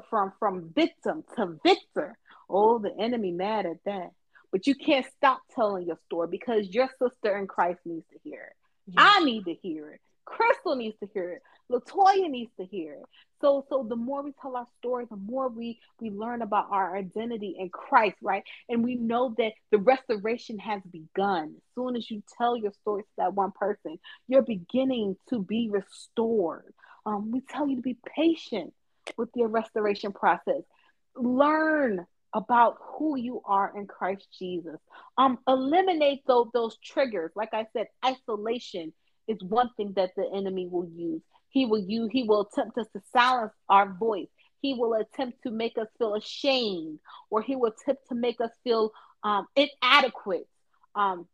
from from from victim to victor, oh, the enemy mad at that. But you can't stop telling your story because your sister in Christ needs to hear it. Yes. I need to hear it. Crystal needs to hear it. Latoya needs to hear it. So, so the more we tell our story, the more we we learn about our identity in Christ, right? And we know that the restoration has begun. As soon as you tell your story to that one person, you're beginning to be restored. Um, we tell you to be patient with your restoration process. Learn about who you are in Christ Jesus. Um, eliminate those, those triggers. Like I said, isolation is one thing that the enemy will use. He will use, he will attempt us to silence our voice. He will attempt to make us feel ashamed, or he will attempt to make us feel um, inadequate. Um,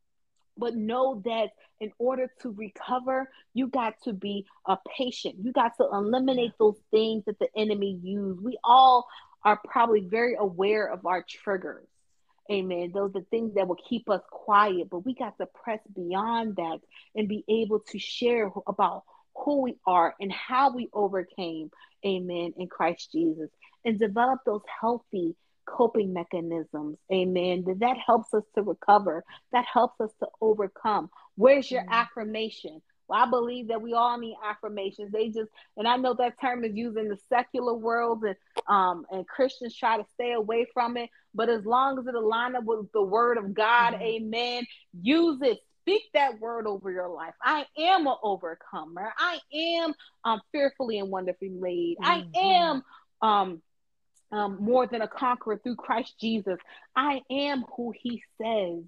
but know that in order to recover, you got to be a patient. You got to eliminate those things that the enemy use. We all are probably very aware of our triggers. Amen. Those are things that will keep us quiet, but we got to press beyond that and be able to share about who we are and how we overcame, amen, in Christ Jesus and develop those healthy coping mechanisms, amen. That, that helps us to recover, that helps us to overcome. Where's your mm-hmm. affirmation? Well, I believe that we all need affirmations. They just, and I know that term is used in the secular world, and um, and Christians try to stay away from it. But as long as it aligns up with the Word of God, mm-hmm. Amen. Use it. Speak that word over your life. I am an overcomer. I am um, fearfully and wonderfully made. Mm-hmm. I am um, um, more than a conqueror through Christ Jesus. I am who He says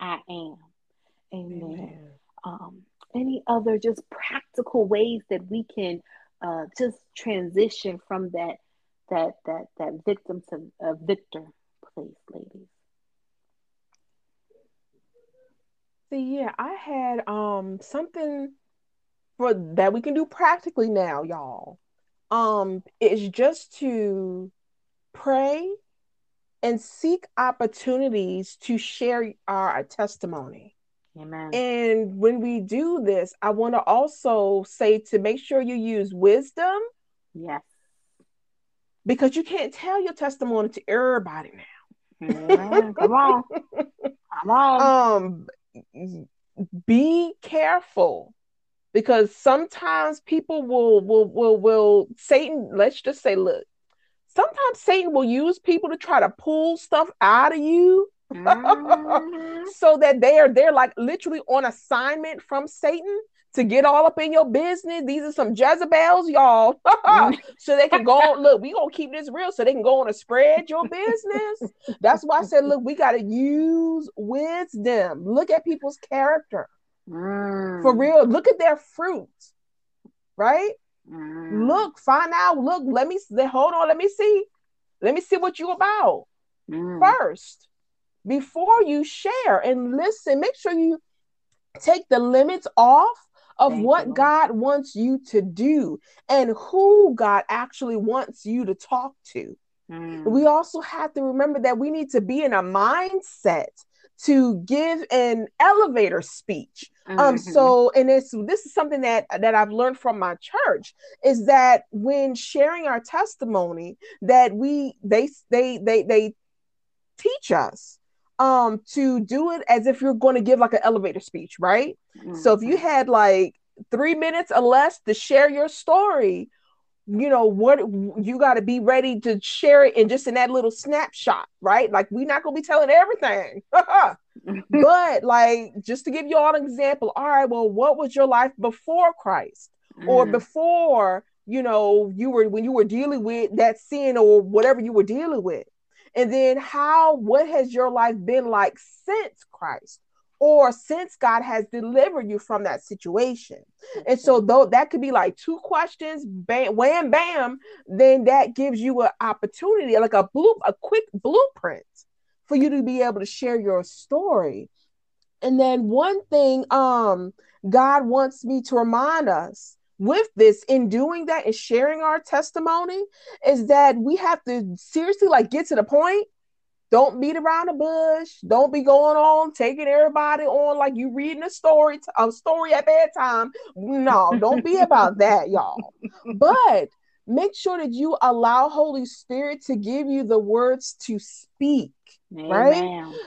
I am. Amen. Amen. um, any other just practical ways that we can uh, just transition from that that that that victim to a victor place, ladies? See, yeah, I had um something for that we can do practically now, y'all. Um, it's just to pray and seek opportunities to share our testimony. Amen. And when we do this, I want to also say to make sure you use wisdom. Yes. Because you can't tell your testimony to everybody now. Yeah, come on. Come on. Um be careful because sometimes people will will will will Satan, let's just say, look, sometimes Satan will use people to try to pull stuff out of you. Mm-hmm. so that they are they're like literally on assignment from Satan to get all up in your business. These are some Jezebels, y'all. So they can go on. Look, we gonna keep this real so they can go on and spread your business. That's why I said, look, we gotta use wisdom. Look at people's character. Mm. For real. Look at their fruit. Right? Mm. Look, find out. Look, let me hold on, let me see. Let me see what you about Mm. first before you share and listen. Make sure you take the limits off of Thank what you. God wants you to do and who God actually wants you to talk to. Mm. We also have to remember that we need to be in a mindset to give an elevator speech. Um, Mhm. so and it's this is something that that I've learned from my church is that when sharing our testimony, that we they they they they teach us um to do it as if you're going to give like an elevator speech, right? So if you Mhm. had like three minutes or less to share your story, you know what you got to be ready to share it in just in that little snapshot, right? Like we're not gonna be telling everything, but like just to give you all an example. All right, well, what was your life before Christ, or Mm. before you know you were when you were dealing with that sin or whatever you were dealing with, and then how what has your life been like since Christ? Or since God has delivered you from that situation. And so though that could be like two questions, bam, wham, bam, then that gives you an opportunity, like a blue, a quick blueprint for you to be able to share your story. And then one thing um God wants me to remind us with this in doing that and sharing our testimony is that we have to seriously like get to the point don't beat around the bush. Don't be going on taking everybody on like you reading a story, a story at bedtime. No, don't be about that, y'all. But make sure that you allow Holy Spirit to give you the words to speak. right?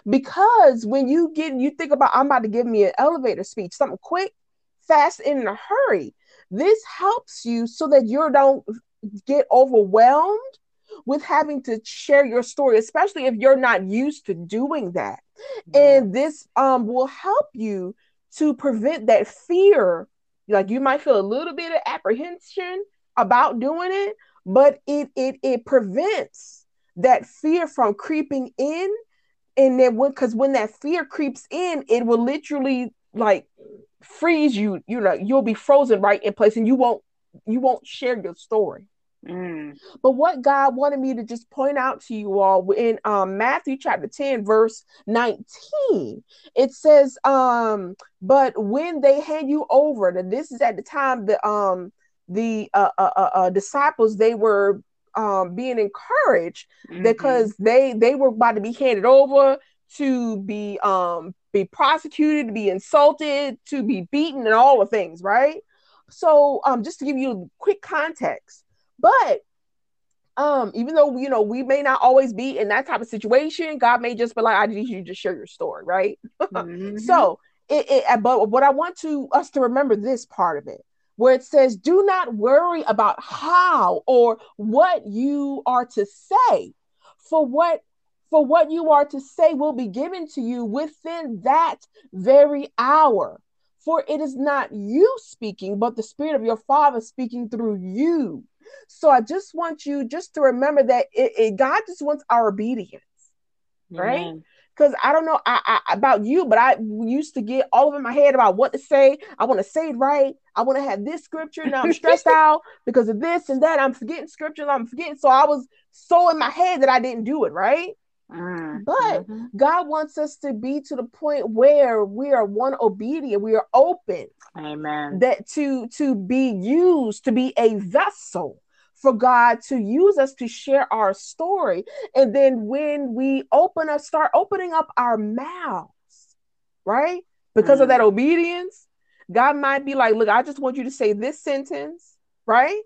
Because when you get, you think about, I'm about to give me an elevator speech, something quick, fast, and in a hurry. This helps you so that you don't get overwhelmed with having to share your story, especially if you're not used to doing that. And this um, will help you to prevent that fear. Like you might feel a little bit of apprehension about doing it, but it it it prevents that fear from creeping in. And then when because when that fear creeps in, it will literally like freeze you. You know, you'll be frozen right in place, and you won't you won't share your story. Mm. But what God wanted me to just point out to you all in um, Matthew chapter 10, verse 19, it says, um, but when they hand you over, and this is at the time the um the uh, uh, uh, uh, disciples they were um being encouraged Mhm. because they they were about to be handed over to be um be prosecuted, to be insulted, to be beaten, and all the things, right? So um just to give you quick context, but um even though you know we may not always be in that type of situation, God may just be like, I need you to share your story, right? Mhm. So it, it but what I want to us to remember this part of it where it says do not worry about how or what you are to say for what for what you are to say will be given to you within that very hour for it is not you speaking but the spirit of your father speaking through you so i just want you just to remember that it, it- god just wants our obedience right? Because I don't know I, I, about you, but I used to get all over my head about what to say. I want to say it right. I want to have this scripture. Now I'm stressed out because of this and that. I'm forgetting scriptures. I'm forgetting. So I was so in my head that I didn't do it right. Mm-hmm. But God wants us to be to the point where we are one obedient, we are open. Amen. That to to be used to be a vessel for God to use us to share our story. And then when we open up, start opening up our mouths, right? Because mm. of that mm. obedience, God might be like, look, I just want you to say this sentence, right?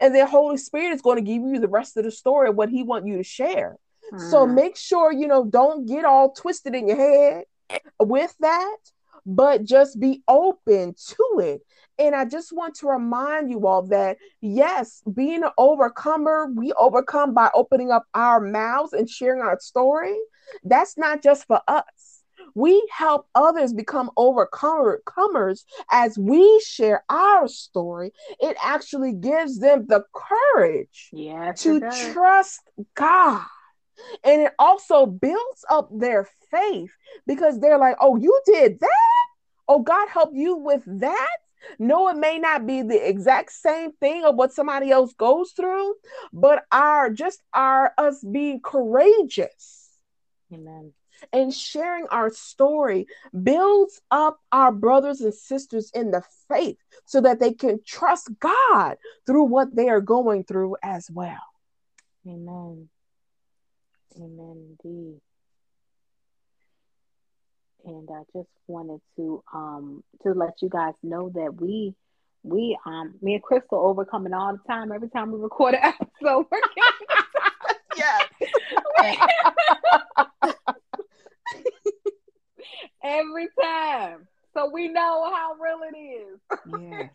And then Holy Spirit is going to give you the rest of the story of what He want you to share. Mm. So make sure, you know, don't get all twisted in your head with that, but just be open to it and I just want to remind you all that yes, being an overcomer, we overcome by opening up our mouths and sharing our story. That's not just for us. We help others become overcomers as we share our story. It actually gives them the courage yes, to trust God. And it also builds up their faith because they're like, oh, you did that? Oh, God helped you with that? No, it may not be the exact same thing of what somebody else goes through, but our just our us being courageous. Amen. And sharing our story builds up our brothers and sisters in the faith so that they can trust God through what they are going through as well. Amen. Amen indeed and I just wanted to um to let you guys know that we we um me and Crystal overcoming all the time every time we record an episode. yes. every time. So we know how real it is. Yes.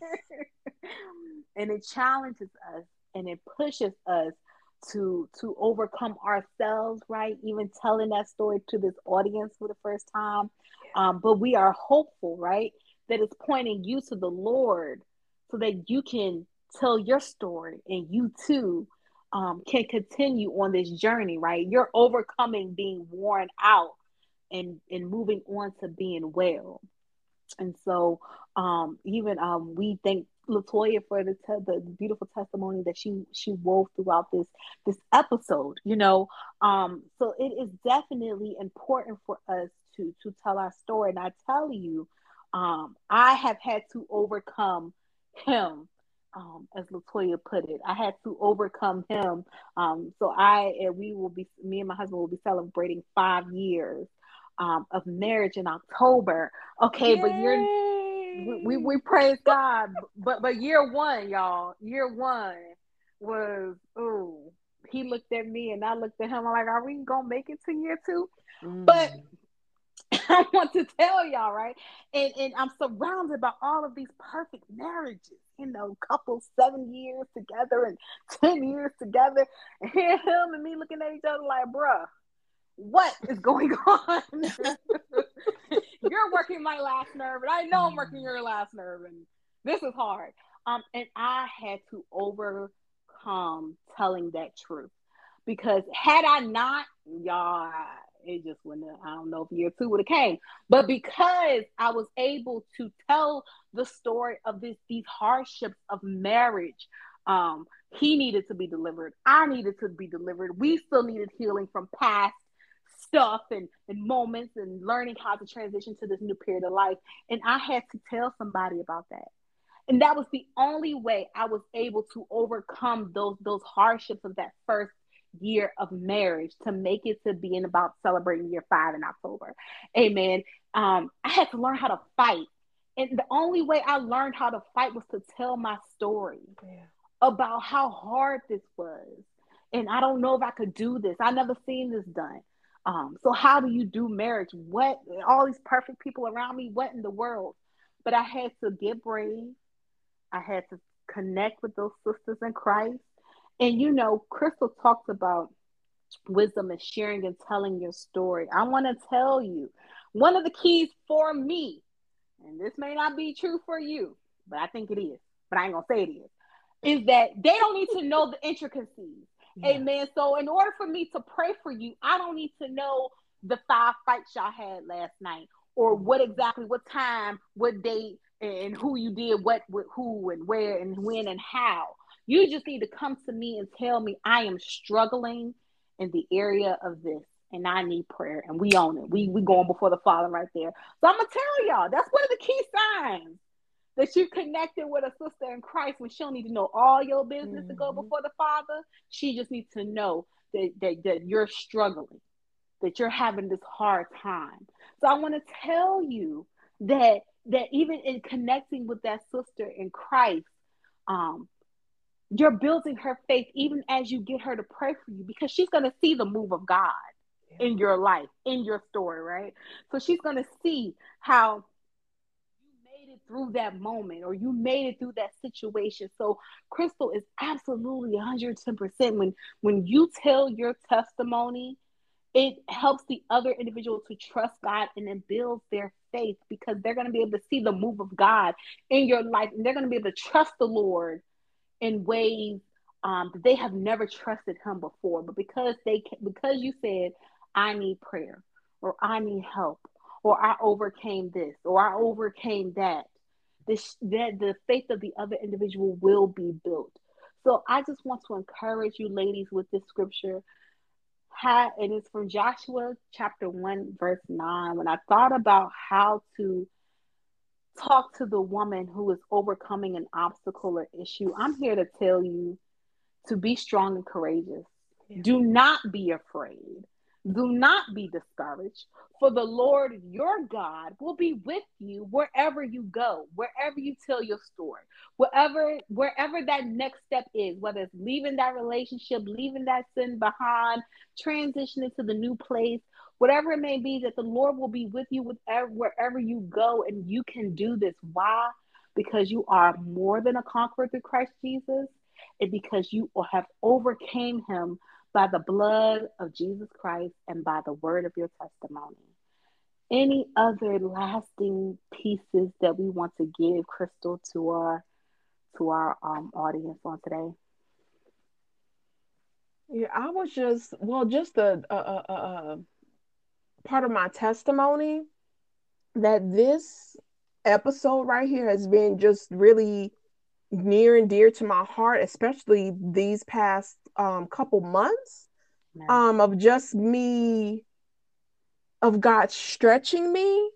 and it challenges us and it pushes us to to overcome ourselves right? Even telling that story to this audience for the first time. Um, but we are hopeful right that it's pointing you to the lord so that you can tell your story and you too um, can continue on this journey right? You're overcoming being worn out and and moving on to being well. And so um, even um, we thank Latoya for the te- the beautiful testimony that she she wove throughout this this episode. You know, um, so it is definitely important for us to to tell our story. And I tell you, um, I have had to overcome him. Um, as Latoya put it, I had to overcome him. Um, so I and we will be, me and my husband will be celebrating five years um, of marriage in October. Okay, Yay. but you're we, we, we praise God, but but year one, y'all, year one was oh, he looked at me and I looked at him. I'm like, are we gonna make it to year two? Mm. But I want to tell y'all, right? And and I'm surrounded by all of these perfect marriages, you know, couples seven years together and ten years together, and here him and me looking at each other like, bruh, what is going on? You're working my last nerve, and I know I'm working your last nerve, and this is hard. Um, and I had to overcome telling that truth because had I not, y'all, it just wouldn't. Have, I don't know if year two would have came, but because I was able to tell the story of this these hardships of marriage, um, he needed to be delivered. I needed to be delivered. We still needed healing from past stuff and, and moments and learning how to transition to this new period of life. And I had to tell somebody about that. And that was the only way I was able to overcome those those hardships of that first year of marriage to make it to being about celebrating year five in October. Amen. Um, I had to learn how to fight. And the only way I learned how to fight was to tell my story yeah. about how hard this was. And I don't know if I could do this. I never seen this done. Um, so how do you do marriage? What all these perfect people around me? What in the world? But I had to get brave. I had to connect with those sisters in Christ. And you know, Crystal talks about wisdom and sharing and telling your story. I want to tell you one of the keys for me, and this may not be true for you, but I think it is, but I ain't gonna say it is, is that they don't need to know the intricacies. Yeah. Amen. So, in order for me to pray for you, I don't need to know the five fights y'all had last night, or what exactly, what time, what date, and who you did what with who and where and when and how. You just need to come to me and tell me I am struggling in the area of this and I need prayer and we own it. We we going before the Father right there. So I'm gonna tell y'all that's one of the key signs that you connected with a sister in Christ when she don't need to know all your business mm-hmm. to go mm-hmm. before the Father. She just needs to know that, that, that you're struggling, that you're having this hard time. So I want to tell you that that even in connecting with that sister in Christ, um, you're building her faith even as you get her to pray for you because she's going to see the move of God yeah. in your life, in your story, right? So she's going to see how you made it through that moment or you made it through that situation. So Crystal is absolutely 110% when when you tell your testimony, it helps the other individual to trust God and then builds their faith because they're going to be able to see the move of God in your life and they're going to be able to trust the Lord in ways um, that they have never trusted Him before. But because they because you said I need prayer or I need help or I overcame this or I overcame that, this that the faith of the other individual will be built. So I just want to encourage you, ladies, with this scripture. How, it is from Joshua chapter 1, verse 9. When I thought about how to talk to the woman who is overcoming an obstacle or issue, I'm here to tell you to be strong and courageous. Yeah. Do not be afraid. Do not be discouraged, for the Lord your God will be with you wherever you go, wherever you tell your story, wherever wherever that next step is, whether it's leaving that relationship, leaving that sin behind, transitioning to the new place, whatever it may be, that the Lord will be with you wherever, wherever you go, and you can do this. Why? Because you are more than a conqueror through Christ Jesus, and because you have overcame him by the blood of Jesus Christ and by the word of your testimony. Any other lasting pieces that we want to give, Crystal, to our to our um, audience on today? Yeah, I was just well, just a, part of my testimony that this episode right here has been just really near and dear to my heart, especially these past um, couple months um, of just me, of God stretching me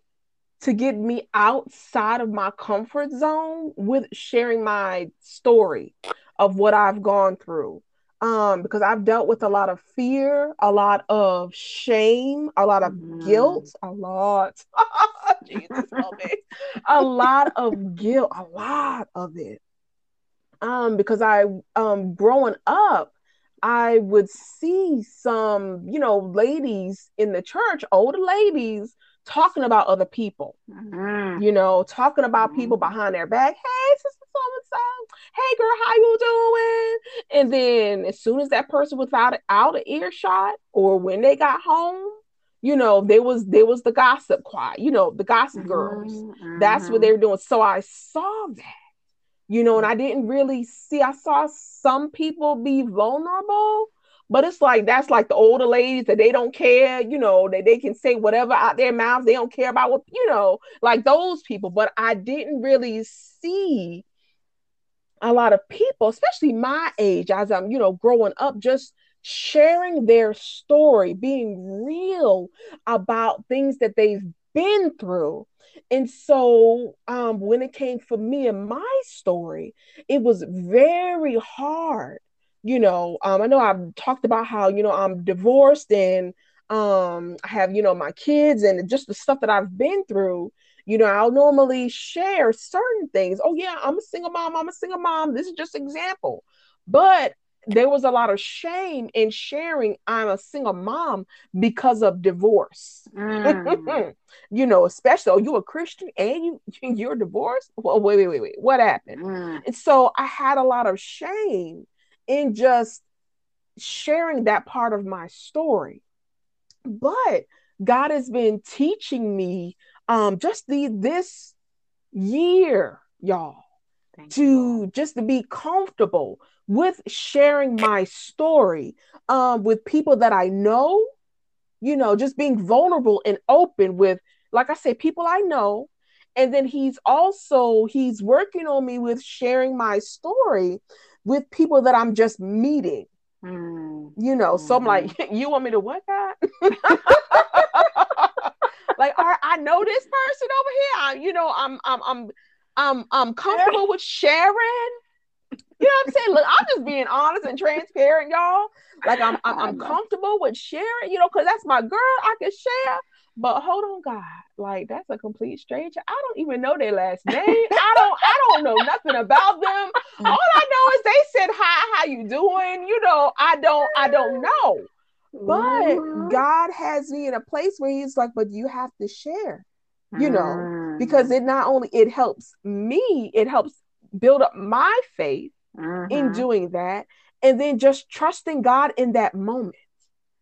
to get me outside of my comfort zone with sharing my story of what I've gone through um, because I've dealt with a lot of fear, a lot of shame, a lot of mm. guilt, a lot. Jesus, help me. A lot of guilt, a lot of it. Um, because I um growing up, I would see some, you know, ladies in the church, older ladies talking about other people, mm-hmm. you know, talking about mm-hmm. people behind their back. Hey, sister so and so. Hey, girl, how you doing? And then as soon as that person was out of, out of earshot, or when they got home, you know, there was there was the gossip quiet, you know, the gossip girls. Mm-hmm. That's what they mm-hmm. were doing. So I saw that, you know, and I didn't really see. I saw some people be vulnerable but it's like that's like the older ladies that they don't care, you know, that they can say whatever out their mouths. They don't care about what, you know, like those people. But I didn't really see a lot of people, especially my age, as I'm, you know, growing up, just sharing their story, being real about things that they've been through. And so um, when it came for me and my story, it was very hard you know, um, I know I've talked about how, you know, I'm divorced and um, I have, you know, my kids and just the stuff that I've been through. You know, I'll normally share certain things. Oh, yeah, I'm a single mom. I'm a single mom. This is just example. But there was a lot of shame in sharing I'm a single mom because of divorce. Mm. you know, especially oh, you a Christian and you you're divorced. Well, wait, wait, wait, wait. What happened? Mm. And so I had a lot of shame in just sharing that part of my story. But God has been teaching me um just the this year, y'all, Thank to you. just to be comfortable with sharing my story um with people that I know you know, just being vulnerable and open with, like I said, people I know. And then he's also he's working on me with sharing my story with people that I'm just meeting. Mm. You know, mm-hmm. so I'm like, mm-hmm. you want me to what God? like, I know this person over here. I, you know, I'm I'm I'm I'm I'm comfortable with sharing. You know what I'm saying? Look, I'm just being honest and transparent, y'all. Like I'm I'm, I'm comfortable with sharing, you know, because that's my girl. I can share. But hold on, God, like that's a complete stranger. I don't even know their last name. I don't, I don't know nothing about them. All I know is they said hi, how you doing? You know, I don't, I don't know. But. God has me in a place where He's like, but you have to share, you know, mm-hmm. because it not only it helps me, it helps build up my faith mm-hmm. in doing that, and then just trusting God in that moment.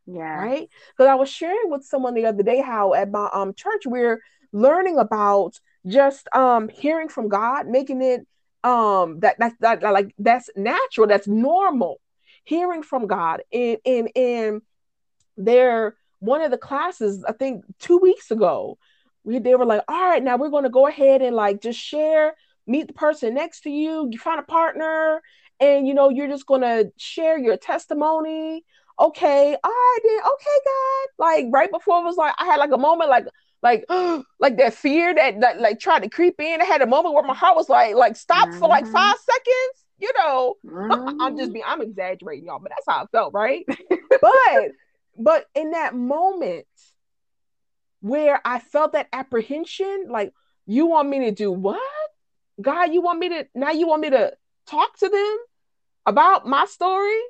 Yeah. Right. Because I was sharing with someone the other day how at my um church we're learning about just um hearing from God, making it um that that, that, like that's natural, that's normal, hearing from God. And and and there one of the classes, I think two weeks ago, we they were like, all right, now we're gonna go ahead and like just share, meet the person next to you, you find a partner, and you know, you're just gonna share your testimony okay, I did okay, God. Like right before it was like I had like a moment like like like that fear that, that like tried to creep in. I had a moment where my heart was like like stop mm-hmm. for like mm-hmm. five seconds. You know, mm-hmm. I'm just mm-hmm. being I'm exaggerating y'all, but that's how I felt, right? but but in that moment where I felt that apprehension, like you want me to do what? God, you want me to now you want me to talk to them about my story?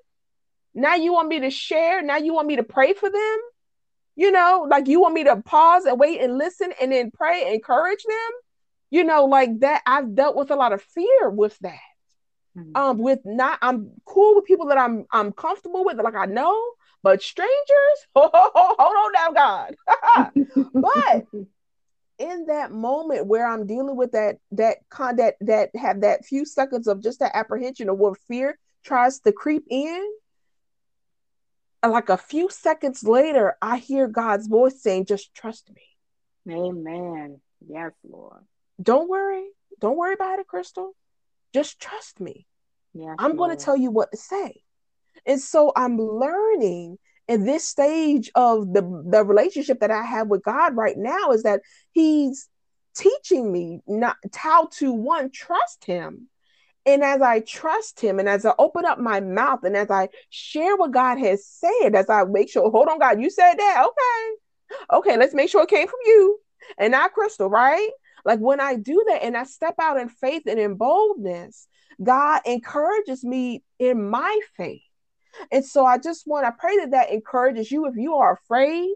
Now you want me to share? Now you want me to pray for them? You know, like you want me to pause and wait and listen and then pray, and encourage them? You know, like that. I've dealt with a lot of fear with that. Mm-hmm. Um, with not, I'm cool with people that I'm I'm comfortable with, like I know, but strangers, hold on now, God. but in that moment where I'm dealing with that that con that that have that few seconds of just that apprehension of what fear tries to creep in, like a few seconds later, I hear God's voice saying, just trust me. Amen. Yes, Lord. Don't worry. Don't worry about it, Crystal. Just trust me. Yes, I'm going to tell you what to say. And so I'm learning in this stage of the, the relationship that I have with God right now is that He's teaching me not how to one trust Him and as I trust him and as I open up my mouth and as I share what God has said, as I make sure, hold on, God, you said that. Okay. Okay, let's make sure it came from you and not Crystal, right? Like when I do that and I step out in faith and in boldness, God encourages me in my faith. And so I just want to pray that that encourages you if you are afraid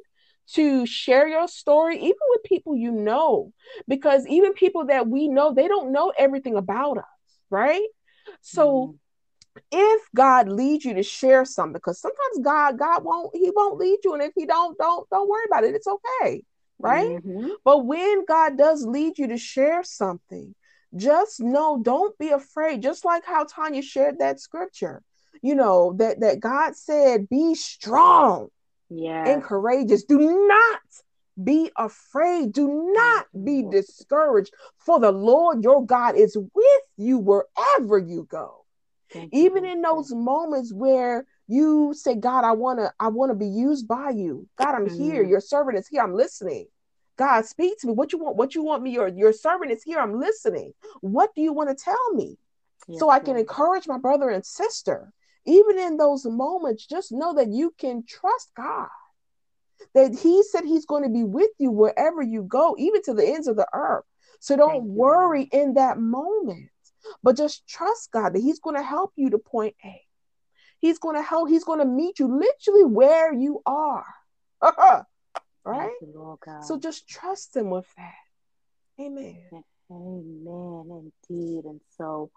to share your story, even with people you know, because even people that we know, they don't know everything about us right? So mm-hmm. if God leads you to share something, because sometimes God, God won't, He won't lead you. And if He don't, don't, don't worry about it. It's okay. Right. Mm-hmm. But when God does lead you to share something, just know, don't be afraid. Just like how Tanya shared that scripture, you know, that, that God said, be strong yeah. and courageous. Do not be afraid. Do not be discouraged, for the Lord your God is with you wherever you go. Even in those moments where you say, God, I want to, I want to be used by you. God, I'm here. Mm-hmm. Your servant is here. I'm listening. God, speak to me. What you want? What you want me? Your your servant is here. I'm listening. What do you want to tell me? Yes, so I can encourage my brother and sister. Even in those moments, just know that you can trust God that he said he's going to be with you wherever you go, even to the ends of the earth. So don't worry in that moment, but just trust God that he's going to help you to point A. He's going to help, he's going to meet you literally where you are. right? You, so just trust him with that. Amen. Amen. Indeed. And so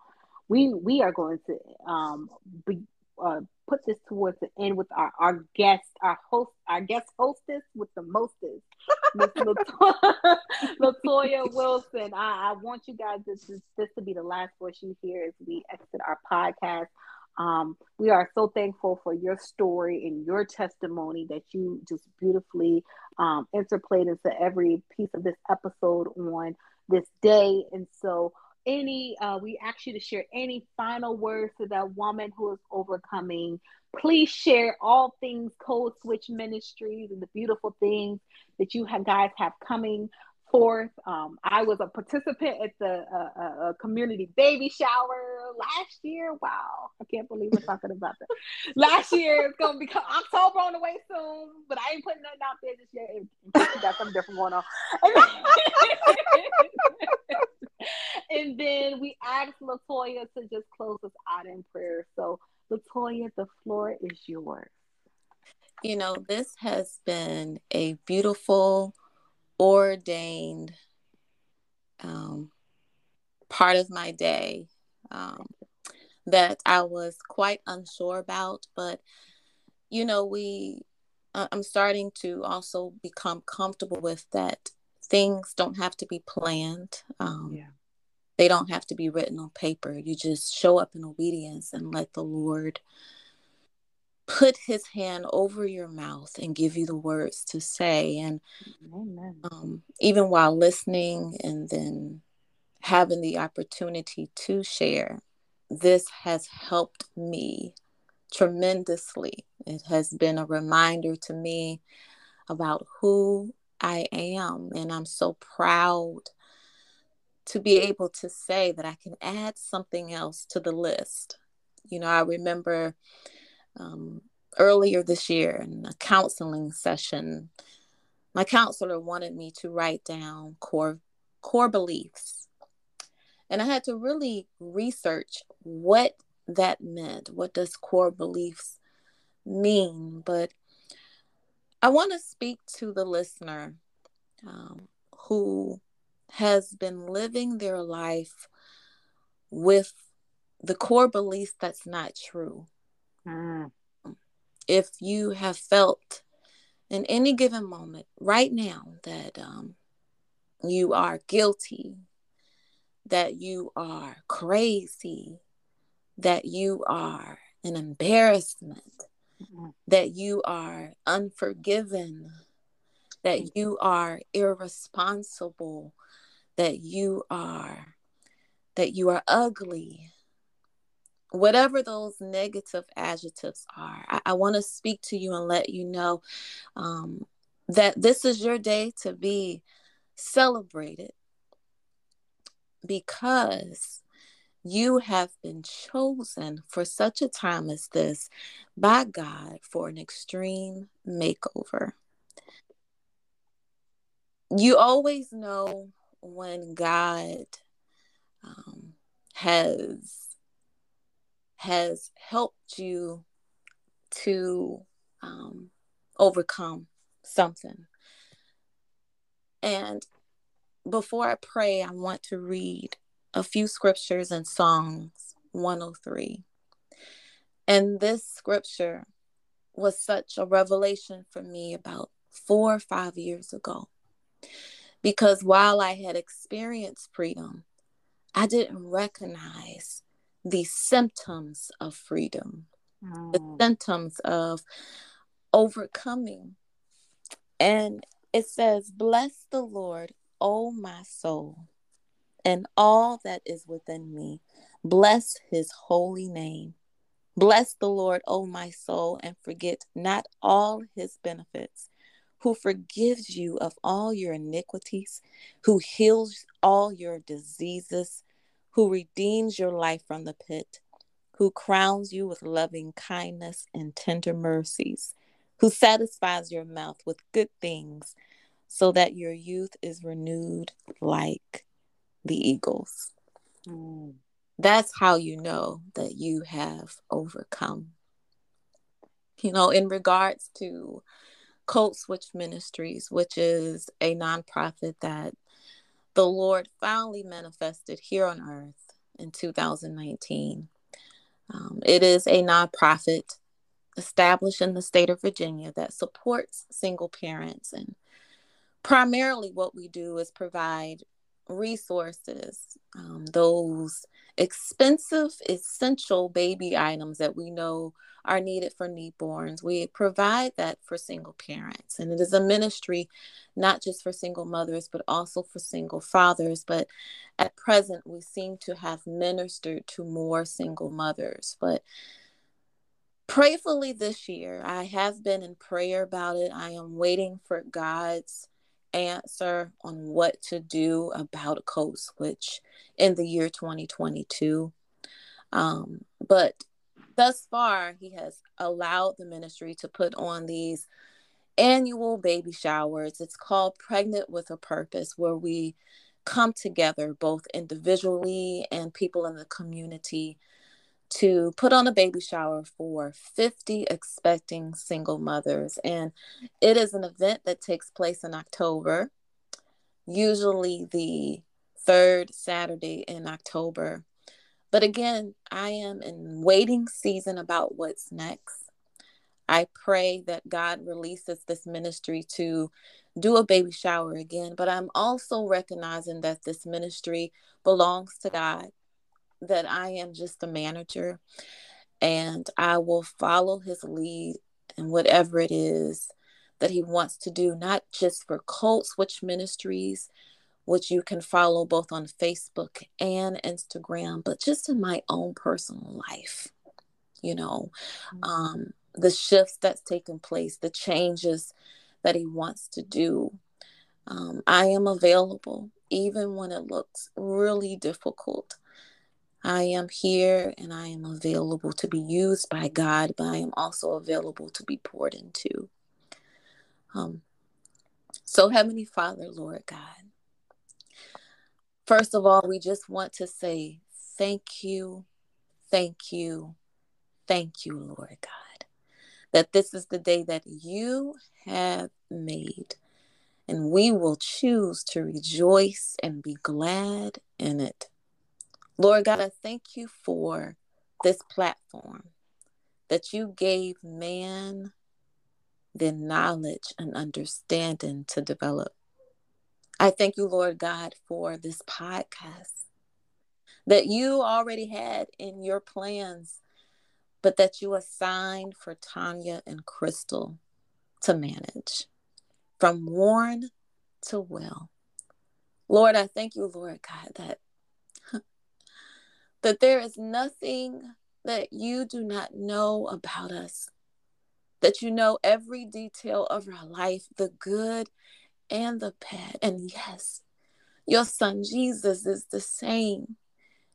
we we are going to um be uh, put this towards the end with our, our guest, our host, our guest hostess with the mostest, Miss Latoya, Latoya Wilson. I, I, want you guys this, this, this to be the last voice you hear as we exit our podcast. Um, we are so thankful for your story and your testimony that you just beautifully um, interplayed into every piece of this episode on this day. And so, any, uh, we ask you to share any final words to that woman who is overcoming. Please share all things Code Switch Ministries and the beautiful things that you have, guys have coming forth. Um, I was a participant at the uh, uh, community baby shower last year. Wow, I can't believe we're talking about that. last year it's gonna be October on the way soon, but I ain't putting nothing out there this year. Got something different going on. and then we asked Latoya to just close us out in prayer. So, Latoya, the floor is yours. You know, this has been a beautiful ordained um, part of my day um, that I was quite unsure about. But, you know, we, uh, I'm starting to also become comfortable with that things don't have to be planned. Um, yeah. They don't have to be written on paper. You just show up in obedience and let the Lord put his hand over your mouth and give you the words to say and um, even while listening and then having the opportunity to share this has helped me tremendously it has been a reminder to me about who i am and i'm so proud to be able to say that i can add something else to the list you know i remember um, earlier this year in a counseling session. My counselor wanted me to write down core core beliefs. And I had to really research what that meant. What does core beliefs mean? But I want to speak to the listener um, who has been living their life with the core beliefs that's not true. Mm. If you have felt in any given moment right now that um, you are guilty, that you are crazy, that you are an embarrassment. That you are unforgiven, that mm-hmm. you are irresponsible, that you are that you are ugly, whatever those negative adjectives are, I, I want to speak to you and let you know um, that this is your day to be celebrated because you have been chosen for such a time as this by God for an extreme makeover. You always know when God um, has has helped you to um, overcome something. And before I pray, I want to read a few scriptures in Psalms 103. And this scripture was such a revelation for me about four or five years ago. Because while I had experienced freedom, I didn't recognize the symptoms of freedom, mm. the symptoms of overcoming. And it says, Bless the Lord, O my soul, and all that is within me. Bless his holy name. Bless the Lord, O my soul, and forget not all his benefits, who forgives you of all your iniquities, who heals all your diseases who redeems your life from the pit, who crowns you with loving kindness and tender mercies, who satisfies your mouth with good things, so that your youth is renewed like the eagles. Mm. That's how you know that you have overcome. You know, in regards to Code Switch Ministries, which is a nonprofit that the Lord finally manifested here on earth in 2019. Um, it is a nonprofit established in the state of Virginia that supports single parents. And primarily, what we do is provide resources, um, those expensive, essential baby items that we know are needed for newborns. We provide that for single parents. And it is a ministry not just for single mothers, but also for single fathers. But at present, we seem to have ministered to more single mothers. But prayerfully this year, I have been in prayer about it. I am waiting for God's answer on what to do about a code switch in the year 2022. Um, but thus far, he has allowed the ministry to put on these annual baby showers. It's called Pregnant with a Purpose, where we come together, both individually and people in the community, to put on a baby shower for 50 expecting single mothers. And it is an event that takes place in October, usually the third Saturday in October. But again, I am in waiting season about what's next. I pray that God releases this ministry to do a baby shower again, but I'm also recognizing that this ministry belongs to God, that I am just a manager, and I will follow his lead in whatever it is that he wants to do, not just for Code Switch Ministries, which you can follow both on Facebook and Instagram, but just in my own personal life, you know, um, the shifts that's taken place, the changes that he wants to do. Um, I am available even when it looks really difficult. I am here and I am available to be used by God, but I am also available to be poured into. Um, so, Heavenly Father, Lord God, First of all, we just want to say thank you, thank you, thank you, Lord God, that this is the day that you have made. And we will choose to rejoice and be glad in it. Lord God, I thank you for this platform that you gave man the knowledge and understanding to develop. I thank you, Lord God, for this podcast that you already had in your plans, but that you assigned for Tanya and Crystal to manage from worn to well. Lord, I thank you, Lord God, that that there is nothing that you do not know about us. That you know every detail of our life, the good and the bad. And yes, your son Jesus is the same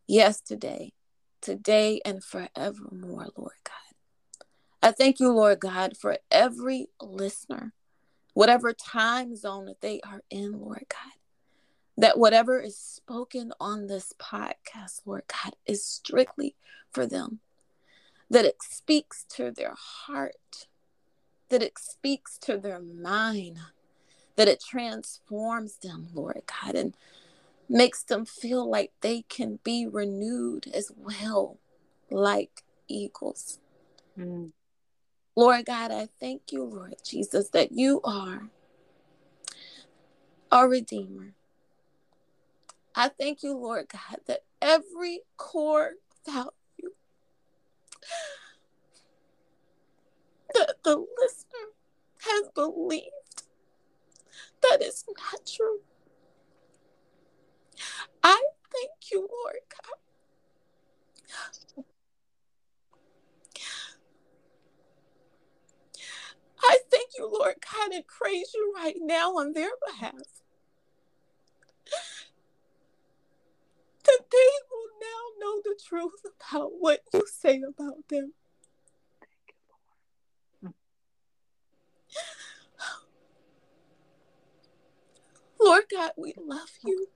yesterday, today, and forevermore, Lord God. I thank you, Lord God, for every listener, whatever time zone that they are in, Lord God. That whatever is spoken on this podcast, Lord God, is strictly for them. That it speaks to their heart, that it speaks to their mind, that it transforms them, Lord God, and makes them feel like they can be renewed as well, like eagles. Mm. Lord God, I thank you, Lord Jesus, that you are our Redeemer. I thank you, Lord God, that every core value that the listener has believed that is not true. I thank you, Lord God. I thank you, Lord God, and praise you right now on their behalf. That they will now know the truth about what you say about them. Lord God, we love you.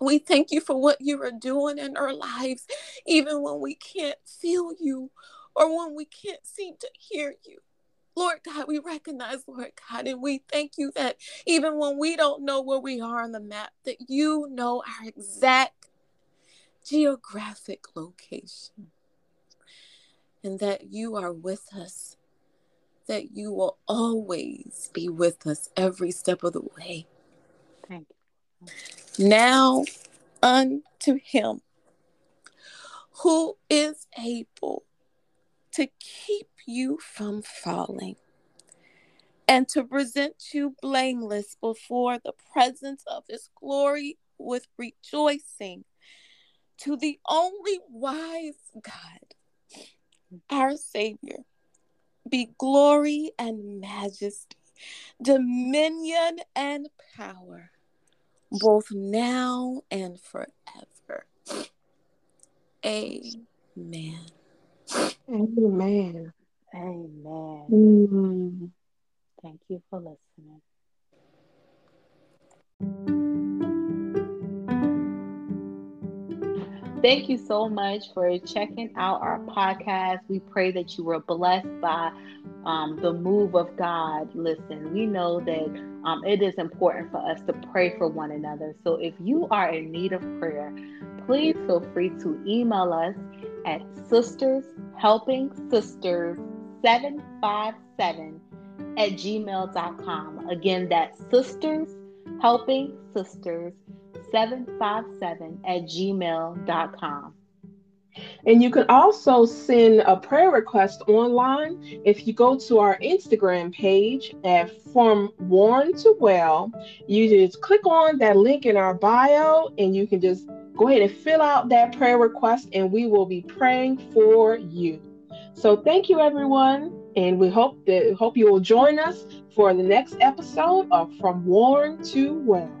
We thank you for what you are doing in our lives, even when we can't feel you or when we can't seem to hear you. Lord God, we recognize, Lord God, and we thank you that even when we don't know where we are on the map, that you know our exact geographic location and that you are with us that you will always be with us every step of the way. Thank you. Now unto him who is able to keep you from falling and to present you blameless before the presence of his glory with rejoicing to the only wise God, our Savior, be glory and majesty, dominion and power, both now and forever. Amen. Amen. Amen. Mm. Thank you for listening. Thank you so much for checking out our podcast. We pray that you were blessed by um, the move of God. Listen, we know that um, it is important for us to pray for one another. So if you are in need of prayer, please feel free to email us at sisters helping sisters 757 at gmail.com. Again, that's sisters helping sisters 757 at gmail.com. And you can also send a prayer request online if you go to our Instagram page at From Worn to Well. You just click on that link in our bio and you can just go ahead and fill out that prayer request and we will be praying for you. So thank you everyone and we hope that hope you will join us for the next episode of From Worn to Well.